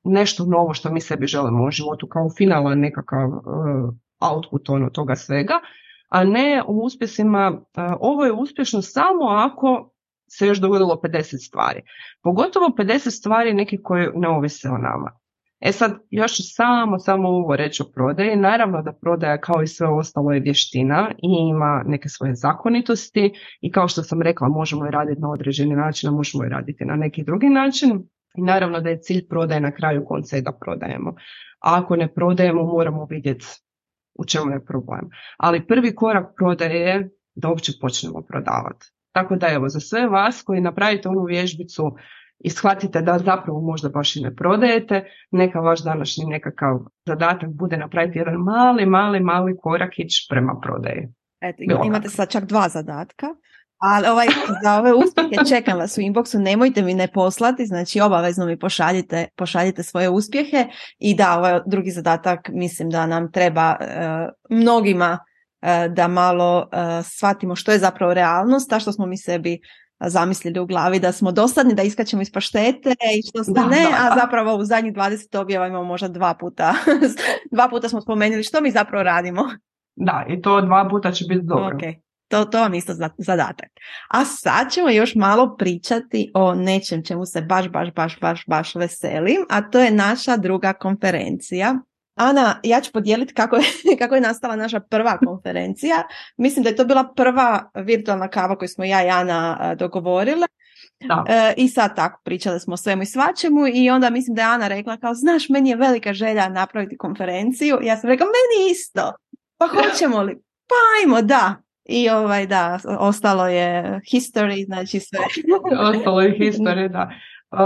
nešto novo što mi sebi želimo u životu kao finalan nekakav uh, output ono toga svega, a ne u uspjesima, uh, ovo je uspješno samo ako se još dogodilo 50 stvari. Pogotovo 50 stvari neki koje ne ovise o nama. E sad, još samo, samo ovo reći o prodaji. Naravno da prodaja kao i sve ostalo je vještina i ima neke svoje zakonitosti i kao što sam rekla možemo je raditi na određeni način, a možemo je raditi na neki drugi način. I naravno da je cilj prodaje na kraju konca i da prodajemo. A ako ne prodajemo moramo vidjeti u čemu je problem. Ali prvi korak prodaje je da uopće počnemo prodavati. Tako da evo, za sve vas koji napravite onu vježbicu i shvatite da zapravo možda baš i ne prodajete, neka vaš današnji nekakav zadatak bude napraviti jedan mali, mali, mali korakić prema prodaji. Eto, imate sad čak dva zadatka. Ali ovaj, za ove uspjehe čekam vas u inboxu, nemojte mi ne poslati, znači obavezno mi pošaljite, pošaljite svoje uspjehe i da, ovaj drugi zadatak mislim da nam treba eh, mnogima eh, da malo uh, shvatimo što je zapravo realnost, a što smo mi sebi zamislili u glavi da smo dosadni, da iskačemo iz paštete i što ste ne, a zapravo u zadnjih 20 objava imamo možda dva puta. dva puta smo spomenuli što mi zapravo radimo. Da, i to dva puta će biti dobro. Okay. To, to vam isto zadatak. A sad ćemo još malo pričati o nečem čemu se baš, baš, baš, baš, baš veselim, a to je naša druga konferencija. Ana, ja ću podijeliti kako je, kako je nastala naša prva konferencija. Mislim da je to bila prva virtualna kava koju smo ja i Ana dogovorile. Da. E, I sad tako, pričali smo o svemu i svačemu i onda mislim da je Ana rekla kao, znaš, meni je velika želja napraviti konferenciju. Ja sam rekla, meni isto. Pa hoćemo li? Pa ajmo, da. I ovaj, da, ostalo je history, znači sve. ostalo je history, da. Uh,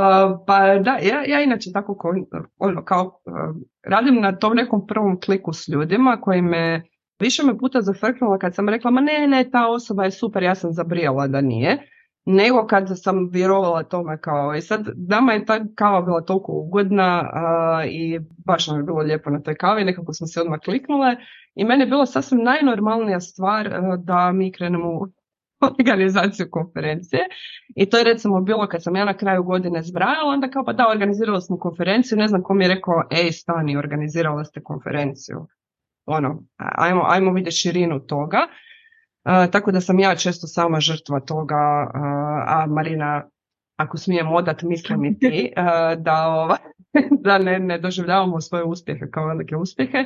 pa da, ja, ja inače tako kao, ono, kao uh, radim na tom nekom prvom kliku s ljudima koji me više me puta zafrknula kad sam rekla ma ne, ne, ta osoba je super, ja sam zabrijala da nije nego kad sam vjerovala tome kao i sad nama je ta kava bila toliko ugodna i baš nam je bilo lijepo na toj kavi, nekako smo se odmah kliknule i meni je bilo sasvim najnormalnija stvar da mi krenemo organizaciju konferencije i to je recimo bilo kad sam ja na kraju godine zbrajala, onda kao pa da, organizirala smo konferenciju, ne znam ko mi je rekao, ej stani, organizirala ste konferenciju. Ono, ajmo, ajmo vidjeti širinu toga tako da sam ja često sama žrtva toga, a Marina, ako smijem odat, mislim i ti, da, ova, da ne, ne doživljavamo svoje uspjehe kao velike uspjehe.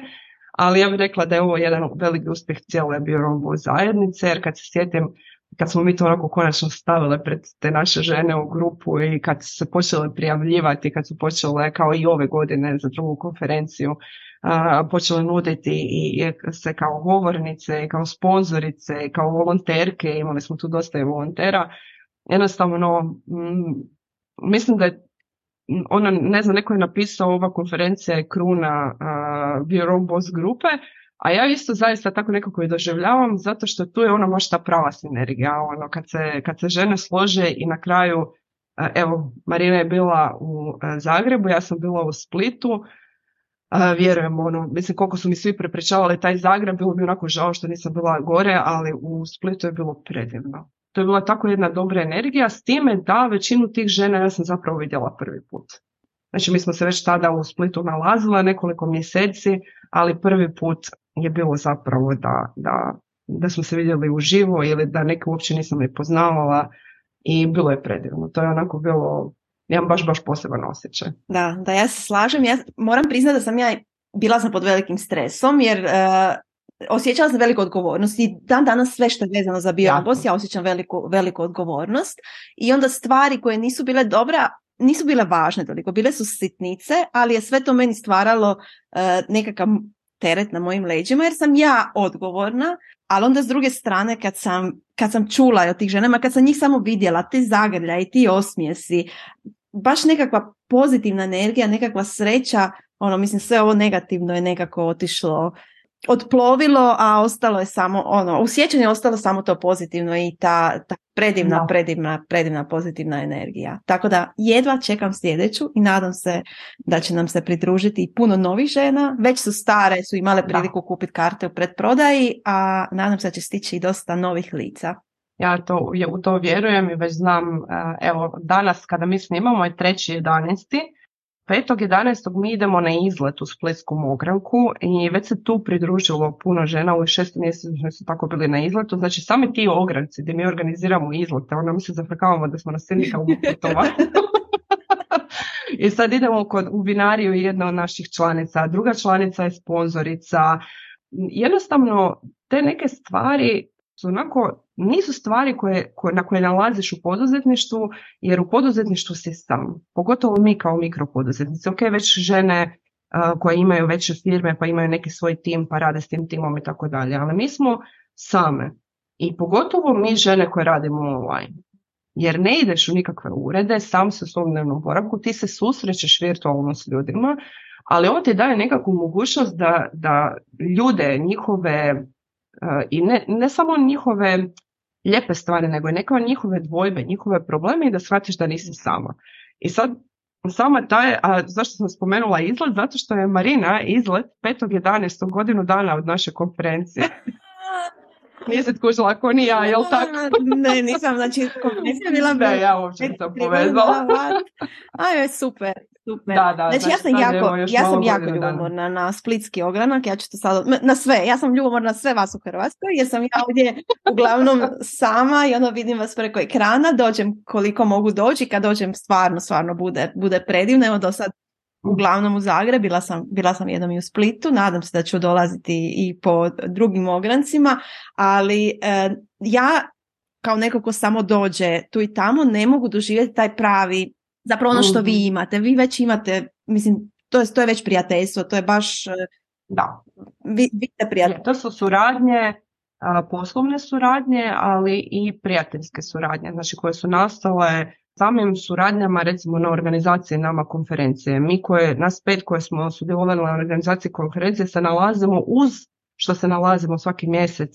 ali ja bih rekla da je ovo jedan veliki uspjeh cijele Biorombo zajednice, jer kad se sjetim kad smo mi to onako konačno stavile pred te naše žene u grupu i kad su se počele prijavljivati, kad su počele kao i ove godine za drugu konferenciju, a, počele nuditi i, se kao govornice, kao sponzorice, kao volonterke, imali smo tu dosta i volontera, jednostavno mm, mislim da je ona, ne znam, neko je napisao ova konferencija je kruna uh, Boss grupe, a ja isto zaista tako nekako i doživljavam zato što tu je ona možda prava sinergija, ono kad se, kad se žene slože i na kraju, evo Marina je bila u Zagrebu, ja sam bila u Splitu, vjerujem, ono, mislim koliko su mi svi prepričavali taj Zagreb, bilo mi onako žao što nisam bila gore, ali u Splitu je bilo predivno. To je bila tako jedna dobra energija, s time da većinu tih žena ja sam zapravo vidjela prvi put. Znači mi smo se već tada u Splitu nalazila nekoliko mjeseci, ali prvi put je bilo zapravo da, da, da smo se vidjeli uživo ili da neke uopće nisam ni poznavala i bilo je predivno. To je onako bilo jedan baš, baš poseban osjećaj. Da, da ja se slažem. Ja moram priznati da sam ja bila sam pod velikim stresom jer uh, osjećala sam veliku odgovornost i dan danas sve što je vezano za bioambos, ja osjećam veliku, veliku odgovornost i onda stvari koje nisu bile dobra, nisu bile važne toliko, bile su sitnice, ali je sve to meni stvaralo uh, nekakav teret na mojim leđima jer sam ja odgovorna, ali onda s druge strane kad sam, kad sam čula od tih ženama, kad sam njih samo vidjela, te zagrlja i ti osmijesi, baš nekakva pozitivna energija, nekakva sreća, ono mislim sve ovo negativno je nekako otišlo otplovilo, a ostalo je samo ono, u sjećanju je ostalo samo to pozitivno i ta, ta predivna, predivna, predivna pozitivna energija. Tako da jedva čekam sljedeću i nadam se da će nam se pridružiti i puno novih žena. Već su stare, su imale priliku kupiti karte u predprodaji, a nadam se da će stići i dosta novih lica. Ja to, u to vjerujem i već znam, e, evo danas kada mi snimamo je treći 11. 5.11. mi idemo na izlet u Splitsku Mogranku i već se tu pridružilo puno žena, u šest mjeseca su tako bili na izletu, znači sami ti ogranci gdje mi organiziramo izlete, ono mi se zafrkavamo da smo na u I sad idemo kod, u vinariju jedna od naših članica, druga članica je sponzorica. Jednostavno, te neke stvari su onako, nisu stvari koje, koje, na koje nalaziš u poduzetništvu, jer u poduzetništvu si sam. Pogotovo mi kao mikropoduzetnici. Ok, već žene koje imaju veće firme pa imaju neki svoj tim pa rade s tim timom i tako dalje. Ali mi smo same. I pogotovo mi žene koje radimo online. Jer ne ideš u nikakve urede, sam se u svom dnevnom boravku, ti se susrećeš virtualno s ljudima, ali ovo ti daje nekakvu mogućnost da, da ljude, njihove i ne, ne samo njihove lijepe stvari, nego i neke njihove dvojbe, njihove probleme i da shvatiš da nisi sama. I sad sama taj, a zašto sam spomenula izlet? Zato što je Marina izlet 5.11. godinu dana od naše konferencije. Nisi skužila ako ni ja, jel tako? ne, nisam, znači konferencija bila... Ne, ja uopće sam povezala. Aj, super. Super. Da, da, znači, ja sam jako, ja sam jako ljubomorna na splitski ogranak, ja ću to sad, na sve, ja sam ljubomorna na sve vas u Hrvatskoj, jer sam ja ovdje uglavnom sama i ono vidim vas preko ekrana, dođem koliko mogu doći, kad dođem stvarno, stvarno bude, bude predivno, evo do sad uglavnom u Zagreb, bila sam, bila sam jednom i u Splitu, nadam se da ću dolaziti i po drugim ograncima, ali e, ja kao neko ko samo dođe tu i tamo ne mogu doživjeti taj pravi Zapravo ono što vi mhm. imate, vi već imate, mislim, to je, to je već prijateljstvo, to je baš... E, da. Vi, vi ste To su suradnje, poslovne suradnje, ali i prijateljske suradnje, znači koje su nastale samim suradnjama recimo na organizaciji nama konferencije. Mi koje, nas pet koje smo sudjelovali na organizaciji konferencije se nalazimo uz što se nalazimo svaki mjesec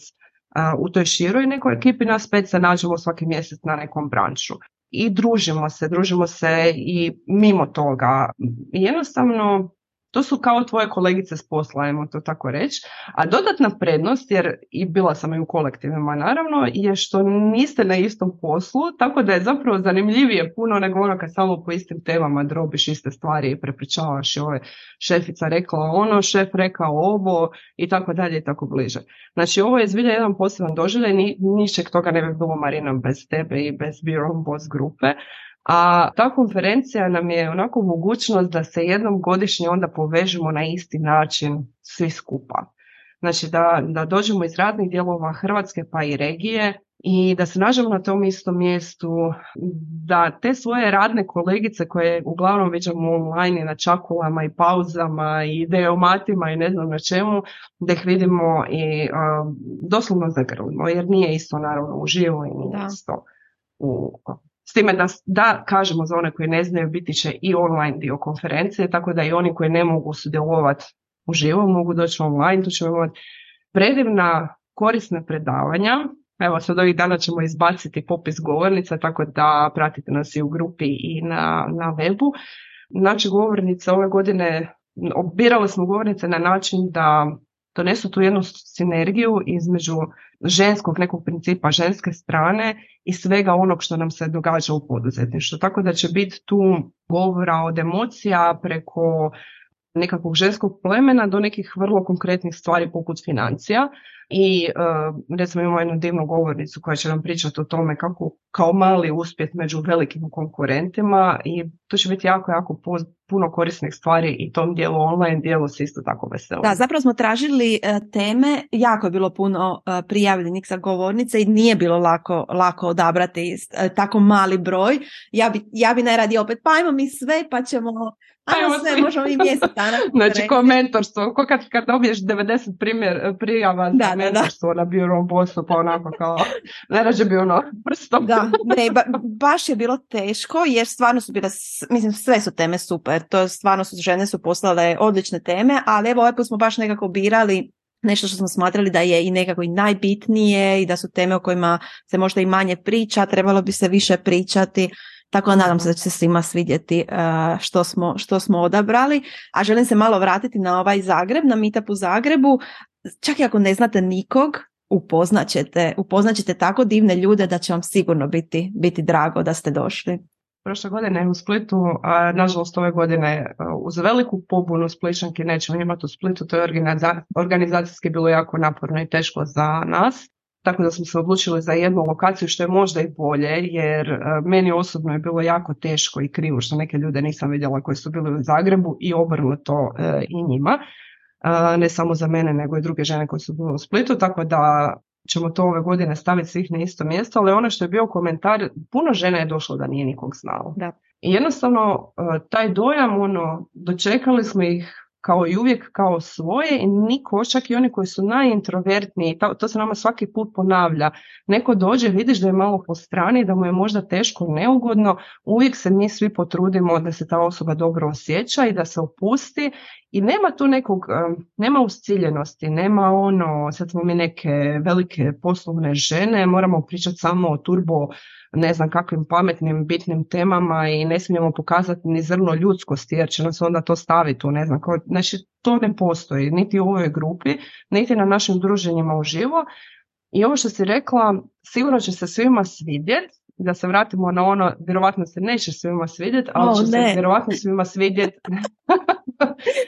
u toj široj nekoj ekipi, nas pet se nađemo svaki mjesec na nekom branšu i družimo se, družimo se i mimo toga. Jednostavno to su kao tvoje kolegice s posla, ajmo to tako reći. A dodatna prednost, jer i bila sam i u kolektivima naravno, je što niste na istom poslu, tako da je zapravo zanimljivije puno nego ono kad samo po istim temama drobiš iste stvari i prepričavaš i ove šefica rekla ono, šef rekao ovo i tako dalje i tako bliže. Znači ovo je zbilja jedan poseban doživljaj, ni, ničeg toga ne bi bilo Marina bez tebe i bez Beer Boss grupe A ta konferencija nam je onako mogućnost da se jednom godišnje onda povežemo na isti način svi skupa. Znači da, da dođemo iz raznih dijelova Hrvatske pa i regije i da se nađemo na tom istom mjestu, da te svoje radne kolegice koje uglavnom viđamo online i na čakulama i pauzama i ideomatima i ne znam na čemu, da ih vidimo i doslovno zagrlimo, jer nije isto naravno uživo i nije isto u s time da, da kažemo za one koji ne znaju biti će i online dio konferencije, tako da i oni koji ne mogu sudjelovati uživo mogu doći online, tu ćemo imati predivna korisna predavanja. Evo sad ovih dana ćemo izbaciti popis govornica, tako da pratite nas i u grupi i na, na webu. Znači govornice ove godine, birali smo govornice na način da donesu tu jednu sinergiju između ženskog nekog principa, ženske strane i svega onog što nam se događa u poduzetništvu. Tako da će biti tu govora od emocija preko nekakvog ženskog plemena do nekih vrlo konkretnih stvari poput financija i uh, recimo imamo jednu divnu govornicu koja će nam pričati o tome kako kao mali uspjet među velikim konkurentima i to će biti jako, jako puno korisnih stvari i tom dijelu online dijelu se isto tako veselo. Da, zapravo smo tražili e, teme, jako je bilo puno uh, prijavljenih za govornice i nije bilo lako, lako odabrati tako mali broj. Ja bi, ja bi najradije opet, pa ajmo mi sve pa ćemo Ajmo sve, možemo i mjesec dana. znači, ko mentorstvo, ko kad, kad dobiješ 90 primjer, prijava da, za mentorstvo da, da. na Bureau Bossu, pa onako kao, najrađe bi ono prstom. da, ne, ba, baš je bilo teško, jer stvarno su bile, mislim, sve su teme super, to stvarno su, žene su poslale odlične teme, ali evo ovaj put smo baš nekako birali nešto što smo smatrali da je i nekako i najbitnije i da su teme o kojima se možda i manje priča, trebalo bi se više pričati tako da nadam se da će se svima svidjeti e, što smo, što smo odabrali. A želim se malo vratiti na ovaj Zagreb, na meetup u Zagrebu. Čak i ako ne znate nikog, upoznaćete, upoznaćete tako divne ljude da će vam sigurno biti, biti drago da ste došli. Prošle godine u Splitu, a nažalost ove godine e, uz veliku pobunu Spličanki nećemo imati u Splitu, to je organizacijski bilo jako naporno i teško za nas tako da smo se odlučili za jednu lokaciju što je možda i bolje jer e, meni osobno je bilo jako teško i krivo što neke ljude nisam vidjela koji su bili u Zagrebu i obrnuto e, i njima. E, ne samo za mene nego i druge žene koje su bile u Splitu, tako da ćemo to ove godine staviti svih na isto mjesto, ali ono što je bio komentar, puno žena je došlo da nije nikog znalo. Da. I jednostavno taj dojam, ono, dočekali smo ih kao i uvijek kao svoje i niko, čak i oni koji su najintrovertniji, to, to se nama svaki put ponavlja, neko dođe, vidiš da je malo po strani, da mu je možda teško, neugodno, uvijek se mi svi potrudimo da se ta osoba dobro osjeća i da se opusti i nema tu nekog, nema usciljenosti, nema ono, sad smo mi neke velike poslovne žene, moramo pričati samo o turbo ne znam kakvim pametnim, bitnim temama i ne smijemo pokazati ni zrno ljudskosti jer će nas onda to staviti u ne znam. Znači to ne postoji niti u ovoj grupi, niti na našim druženjima uživo. I ovo što si rekla, sigurno će se svima svidjeti, da se vratimo na ono, vjerovatno se neće svima svidjeti, ali će se vjerovatno svima svidjeti,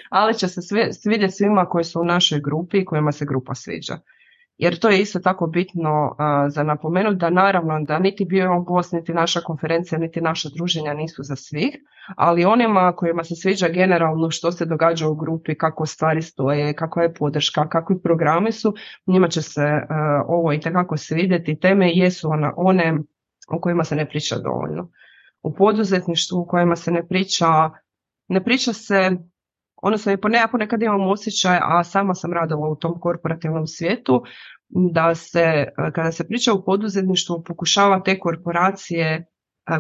ali će se svidjeti svima koji su u našoj grupi i kojima se grupa sviđa. Jer to je isto tako bitno za napomenuti da naravno da niti bio gost, niti naša konferencija, niti naša druženja nisu za svih, ali onima kojima se sviđa generalno što se događa u grupi, kako stvari stoje, kakva je podrška, kakvi programi su, njima će se ovo i tekako svidjeti. Teme jesu one, one o kojima se ne priča dovoljno. U poduzetništvu u kojima se ne priča, ne priča se odnosno i ja ponekad imam osjećaj, a sama sam radila u tom korporativnom svijetu, da se kada se priča o poduzetništvu pokušava te korporacije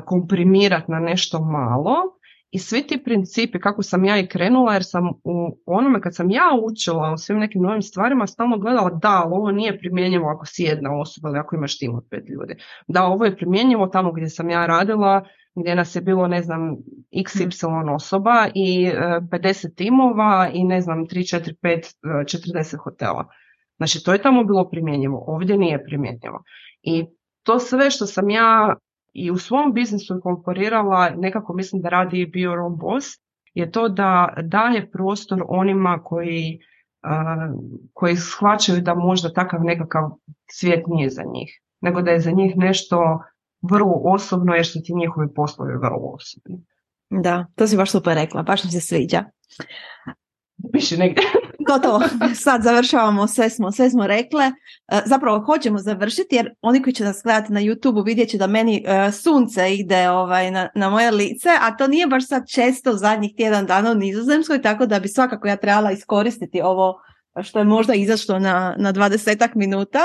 komprimirati na nešto malo i svi ti principi kako sam ja i krenula jer sam u onome kad sam ja učila o svim nekim novim stvarima stalno gledala da ali ovo nije primjenjivo ako si jedna osoba ili ako imaš tim od pet ljudi. Da ovo je primjenjivo tamo gdje sam ja radila gdje nas je bilo, ne znam, XY osoba i 50 e, timova i ne znam, 3, 4, 5, 40 hotela. Znači, to je tamo bilo primjenjivo, ovdje nije primjenjivo. I to sve što sam ja i u svom biznisu inkorporirala, nekako mislim da radi i bio on boss, je to da daje prostor onima koji, uh, koji shvaćaju da možda takav nekakav svijet nije za njih, nego da je za njih nešto vrlo osobno jer su ti njihovi poslovi vrlo osobni. Da, to si baš super rekla, baš mi se sviđa. Piši negdje. Gotovo, sad završavamo, sve smo, sve smo rekle. E, zapravo hoćemo završiti jer oni koji će nas gledati na YouTube vidjet će da meni e, sunce ide ovaj, na, na moje lice, a to nije baš sad često zadnjih tjedan dana u Nizozemskoj, tako da bi svakako ja trebala iskoristiti ovo što je možda izašlo na, na 20 minuta.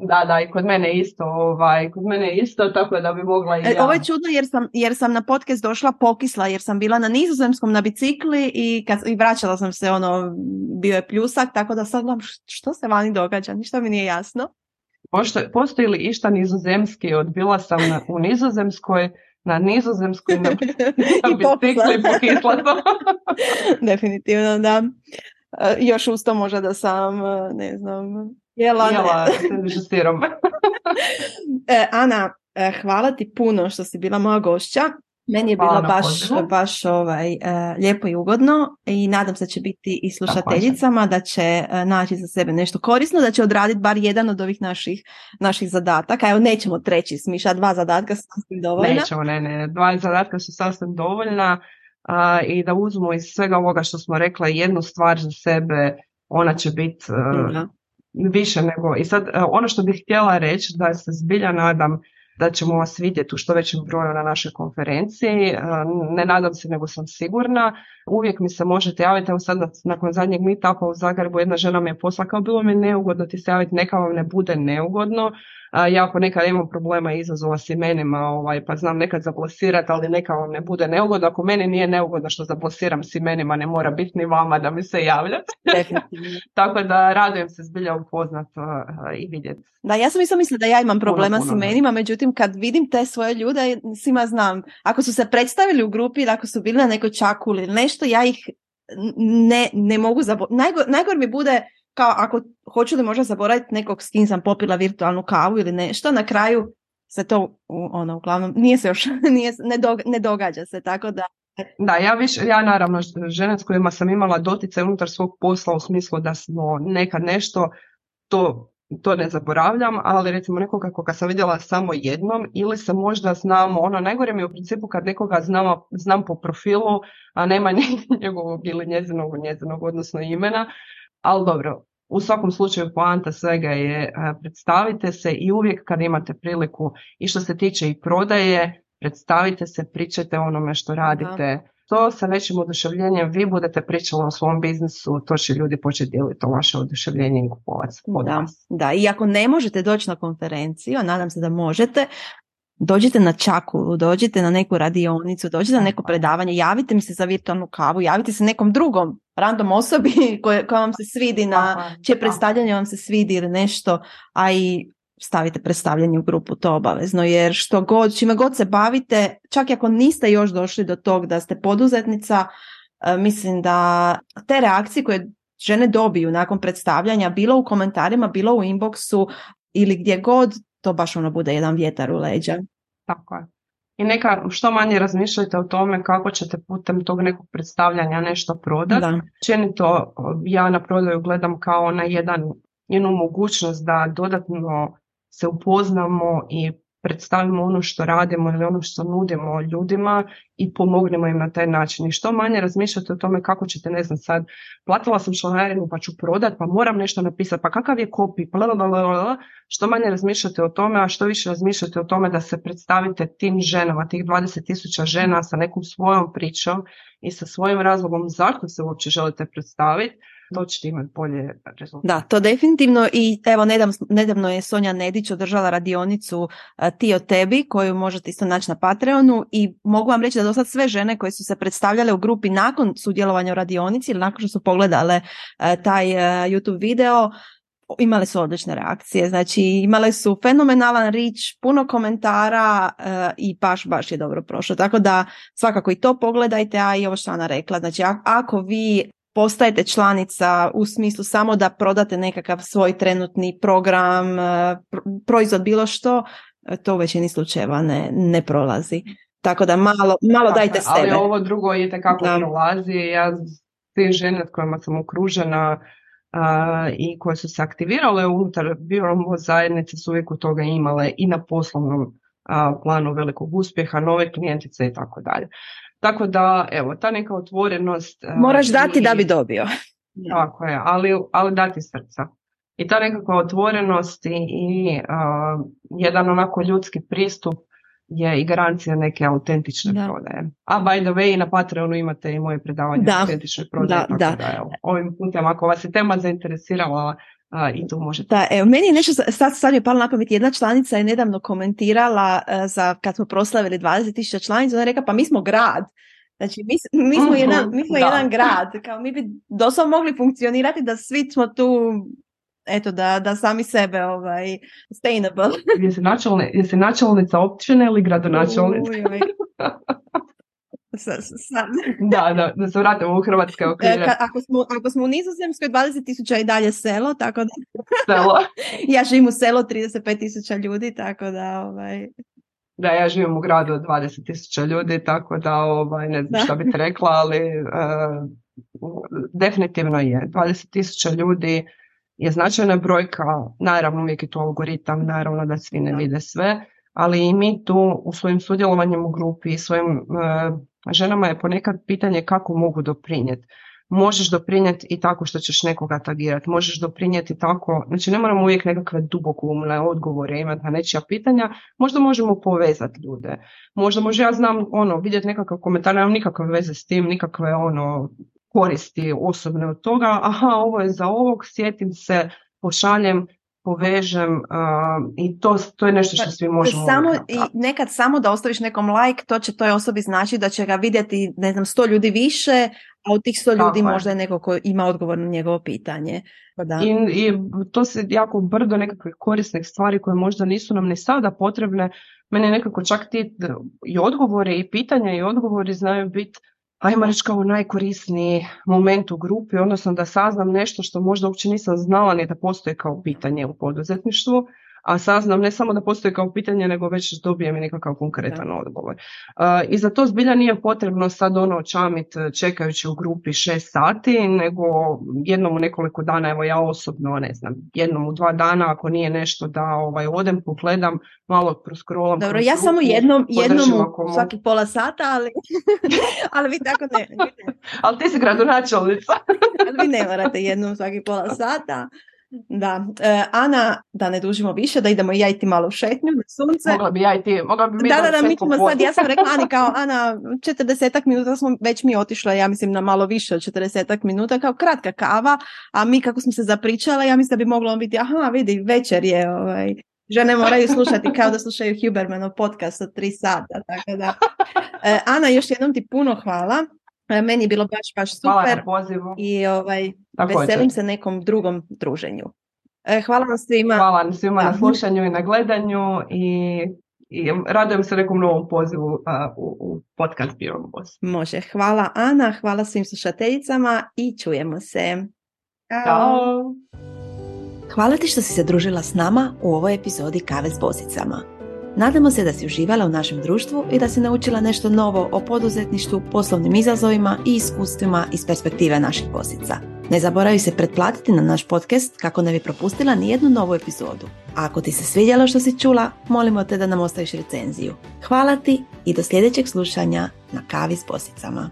Da, da, i kod mene isto, ovaj, kod mene isto, tako da bi mogla i e, ja. Ovo je čudno jer sam, jer sam na podcast došla pokisla, jer sam bila na nizozemskom na bicikli i, kad, i vraćala sam se, ono, bio je pljusak, tako da sad gledam što se vani događa, ništa mi nije jasno. Pošto, postoji li išta nizozemski? Odbila sam na, u nizozemskoj, na nizozemskoj na, na bicikli i pokisla sam. Definitivno, da. E, još uz to možda da sam, e, ne znam, jela, jela e, Ana, hvala ti puno što si bila moja gošća. Meni je bilo baš, baš ovaj, lijepo i ugodno i nadam se da će biti i slušateljicama da će naći za sebe nešto korisno, da će odraditi bar jedan od ovih naših, naših zadataka. Evo nećemo treći smiša, dva zadatka su sasvim dovoljna. Nećemo, ne, ne, dva zadatka su sasvim dovoljna i da uzmu iz svega ovoga što smo rekla jednu stvar za sebe, ona će biti e, više nego... I sad e, ono što bih htjela reći da se zbilja nadam da ćemo vas vidjeti u što većem broju na našoj konferenciji. E, ne nadam se, nego sam sigurna. Uvijek mi se možete javiti. Evo sad nakon zadnjeg meetupa u Zagrebu jedna žena mi je posla kao bilo mi neugodno ti se javiti, neka vam ne bude neugodno. Ja ako nekad imam problema i izazova s imenima, ovaj, pa znam nekad zablosirati, ali neka vam ne bude neugodno. Ako meni nije neugodno što zablosiram s imenima, ne mora biti ni vama da mi se javljate. Tako da radujem se zbilja upoznat i vidjeti. Da, ja sam isto mislila da ja imam problema s imenima, međutim kad vidim te svoje ljude, svima znam, ako su se predstavili u grupi ili ako su bili na nekoj čakuli ili nešto, ja ih ne, ne mogu zaboraviti. Najgor, najgor mi bude kao ako hoću li možda zaboraviti nekog s kim sam popila virtualnu kavu ili nešto, na kraju se to, ono, uglavnom, nije se još, nije, ne, događa se, tako da. Da, ja više, ja naravno žene s kojima sam imala dotice unutar svog posla u smislu da smo nekad nešto, to, to ne zaboravljam, ali recimo nekoga koga sam vidjela samo jednom ili se možda znamo, ono najgore mi je u principu kad nekoga znam, znam po profilu, a nema njegovog ili njezinog, njezinog odnosno imena, ali dobro, u svakom slučaju poanta svega je e, predstavite se i uvijek kad imate priliku i što se tiče i prodaje, predstavite se, pričajte onome što radite. To sa većim oduševljenjem vi budete pričali o svom biznisu, to će ljudi početi dijeliti to vaše oduševljenje i kupovac da, Da, i ako ne možete doći na konferenciju, nadam se da možete, dođite na čakulu, dođite na neku radionicu, dođite na neko predavanje, javite mi se za virtualnu kavu, javite se nekom drugom random osobi koja, koja vam se svidi na, čije predstavljanje vam se svidi ili nešto, a i stavite predstavljanje u grupu, to obavezno, jer što god, čime god se bavite, čak i ako niste još došli do tog da ste poduzetnica, e, mislim da te reakcije koje žene dobiju nakon predstavljanja, bilo u komentarima, bilo u inboxu ili gdje god, to baš ono bude jedan vjetar u leđa. Tako je. I neka što manje razmišljajte o tome kako ćete putem tog nekog predstavljanja nešto prodati. Čenito ja na prodaju gledam kao na jedan, jednu mogućnost da dodatno se upoznamo i predstavimo ono što radimo ili ono što nudimo ljudima i pomognemo im na taj način. I što manje razmišljate o tome kako ćete, ne znam sad, platila sam članarinu pa ću prodat, pa moram nešto napisati, pa kakav je kopi, što manje razmišljate o tome, a što više razmišljate o tome da se predstavite tim ženama, tih 20.000 žena sa nekom svojom pričom i sa svojim razlogom zašto se uopće želite predstaviti, to ćete imati bolje rezultate. Da, to definitivno i evo nedavno, nedavno je Sonja Nedić održala radionicu Ti o tebi koju možete isto naći na Patreonu i mogu vam reći da do sad sve žene koje su se predstavljale u grupi nakon sudjelovanja u radionici ili nakon što su pogledale taj YouTube video imale su odlične reakcije, znači imale su fenomenalan rič, puno komentara i baš, baš je dobro prošlo. Tako da svakako i to pogledajte, a i ovo što Ana rekla, znači ako vi postajete članica u smislu samo da prodate nekakav svoj trenutni program, e, proizvod, bilo što, e, to u većini slučajeva ne, ne prolazi. Tako da malo, malo dajte sebe. Ali ovo drugo je tekako prolazi. Ja te žene s kojima sam okružena i koje su se aktivirale unutar biomo zajednice su uvijek u toga imale i na poslovnom planu velikog uspjeha, nove klijentice i tako dalje. Tako da, evo, ta neka otvorenost... Moraš dati da bi dobio. Tako je, ali, ali dati srca. I ta nekakva otvorenost i, i jedan onako ljudski pristup je i garancija neke autentične da. prodaje. A by the way, na Patreonu imate i moje predavanje da. autentične prodaje. Da, tako da. da evo, ovim putem, ako vas je tema zainteresirala, a, i tu možete. Da, evo, meni je nešto, sad, sad je palo na pamet, jedna članica je nedavno komentirala uh, za kad smo proslavili 20.000 članica, ona je rekla, pa mi smo grad. Znači, mi, mi smo, jedan, mi smo jedan grad, kao mi bi doslovno mogli funkcionirati da svi smo tu eto da, da sami sebe ovaj, sustainable. jesi načelnica općine ili gradonačelnica? Da, da, da se vratimo u hrvatske e, okvire. Ka, ako, smo, ako smo u Nizozemskoj 20 tisuća i dalje selo, tako da... Selo. ja živim u selo 35 tisuća ljudi, tako da... Ovaj... Da, ja živim u gradu od 20 tisuća ljudi, tako da ovaj, ne znam što bih rekla, ali uh, definitivno je. 20 tisuća ljudi je značajna brojka, naravno uvijek je to algoritam, naravno da svi ne vide sve, ali i mi tu u svojim sudjelovanjem u grupi i svojim uh, ženama je ponekad pitanje kako mogu doprinijeti. Možeš doprinijeti i tako što ćeš nekoga tagirati, možeš doprinijeti tako, znači ne moramo uvijek nekakve dubokumne odgovore imati na nečija pitanja, možda možemo povezati ljude. Možda može ja znam ono, vidjeti nekakav komentar, nemam nikakve veze s tim, nikakve ono koristi osobne od toga, aha, ovo je za ovog, sjetim se, pošaljem, povežem i to, to je nešto što pa, svi možemo samo i nekad samo da ostaviš nekom like to će toj osobi znači da će ga vidjeti ne znam sto ljudi više a od tih sto ljudi možda je neko ko ima odgovor na njegovo pitanje pa da. I, I to se jako brdo nekakvih korisnih stvari koje možda nisu nam ni sada potrebne. Meni nekako čak ti i odgovore i pitanja i odgovori znaju biti ajmo reći kao najkorisniji moment u grupi, odnosno da saznam nešto što možda uopće nisam znala ni da postoji kao pitanje u poduzetništvu, a saznam ne samo da postoji kao pitanje, nego već dobijem i nekakav konkretan odgovor. I za to zbilja nije potrebno sad ono čamit e, čekajući u grupi šest sati, nego jednom u nekoliko dana, evo ja osobno, ne znam, jednom u dva dana ako nije nešto da ovaj, odem, pogledam, malo proskrolam. Dobro, ja samo jednom, jednom u svaki pola sata, ali, ali vi tako ne. ali ti si gradonačelnica. ali vi ne morate jednom svaki pola sata. Da, e, Ana, da ne dužimo više, da idemo ja i ti malo u šetnju na sunce. Mogla bi ja i ti, mogla bi mi Da, da, da, mi ćemo sad, ja sam rekla Ani kao Ana, četrdesetak minuta smo već mi otišla, ja mislim na malo više od četrdesetak minuta, kao kratka kava, a mi kako smo se zapričala, ja mislim da bi moglo biti, aha, vidi, večer je, ovaj, žene moraju slušati kao da slušaju Hubermanov podcast od tri sata, tako da. E, Ana, još jednom ti puno hvala. Meni je bilo baš, baš super. Hvala I ovaj, veselim se nekom drugom druženju. E, hvala vam svima. Hvala vam svima na slušanju i na gledanju i, i radujem se nekom novom pozivu uh, u, u podcast Beyond Boss. Može. Hvala Ana, hvala svim slušateljicama i čujemo se. Ćao. Hvala ti što si se družila s nama u ovoj epizodi Kave s bosicama. Nadamo se da si uživala u našem društvu i da si naučila nešto novo o poduzetništvu, poslovnim izazovima i iskustvima iz perspektive naših bosica. Ne zaboravi se pretplatiti na naš podcast kako ne bi propustila ni jednu novu epizodu. A ako ti se svidjelo što si čula, molimo te da nam ostaviš recenziju. Hvala ti i do sljedećeg slušanja na kavi s bosicama.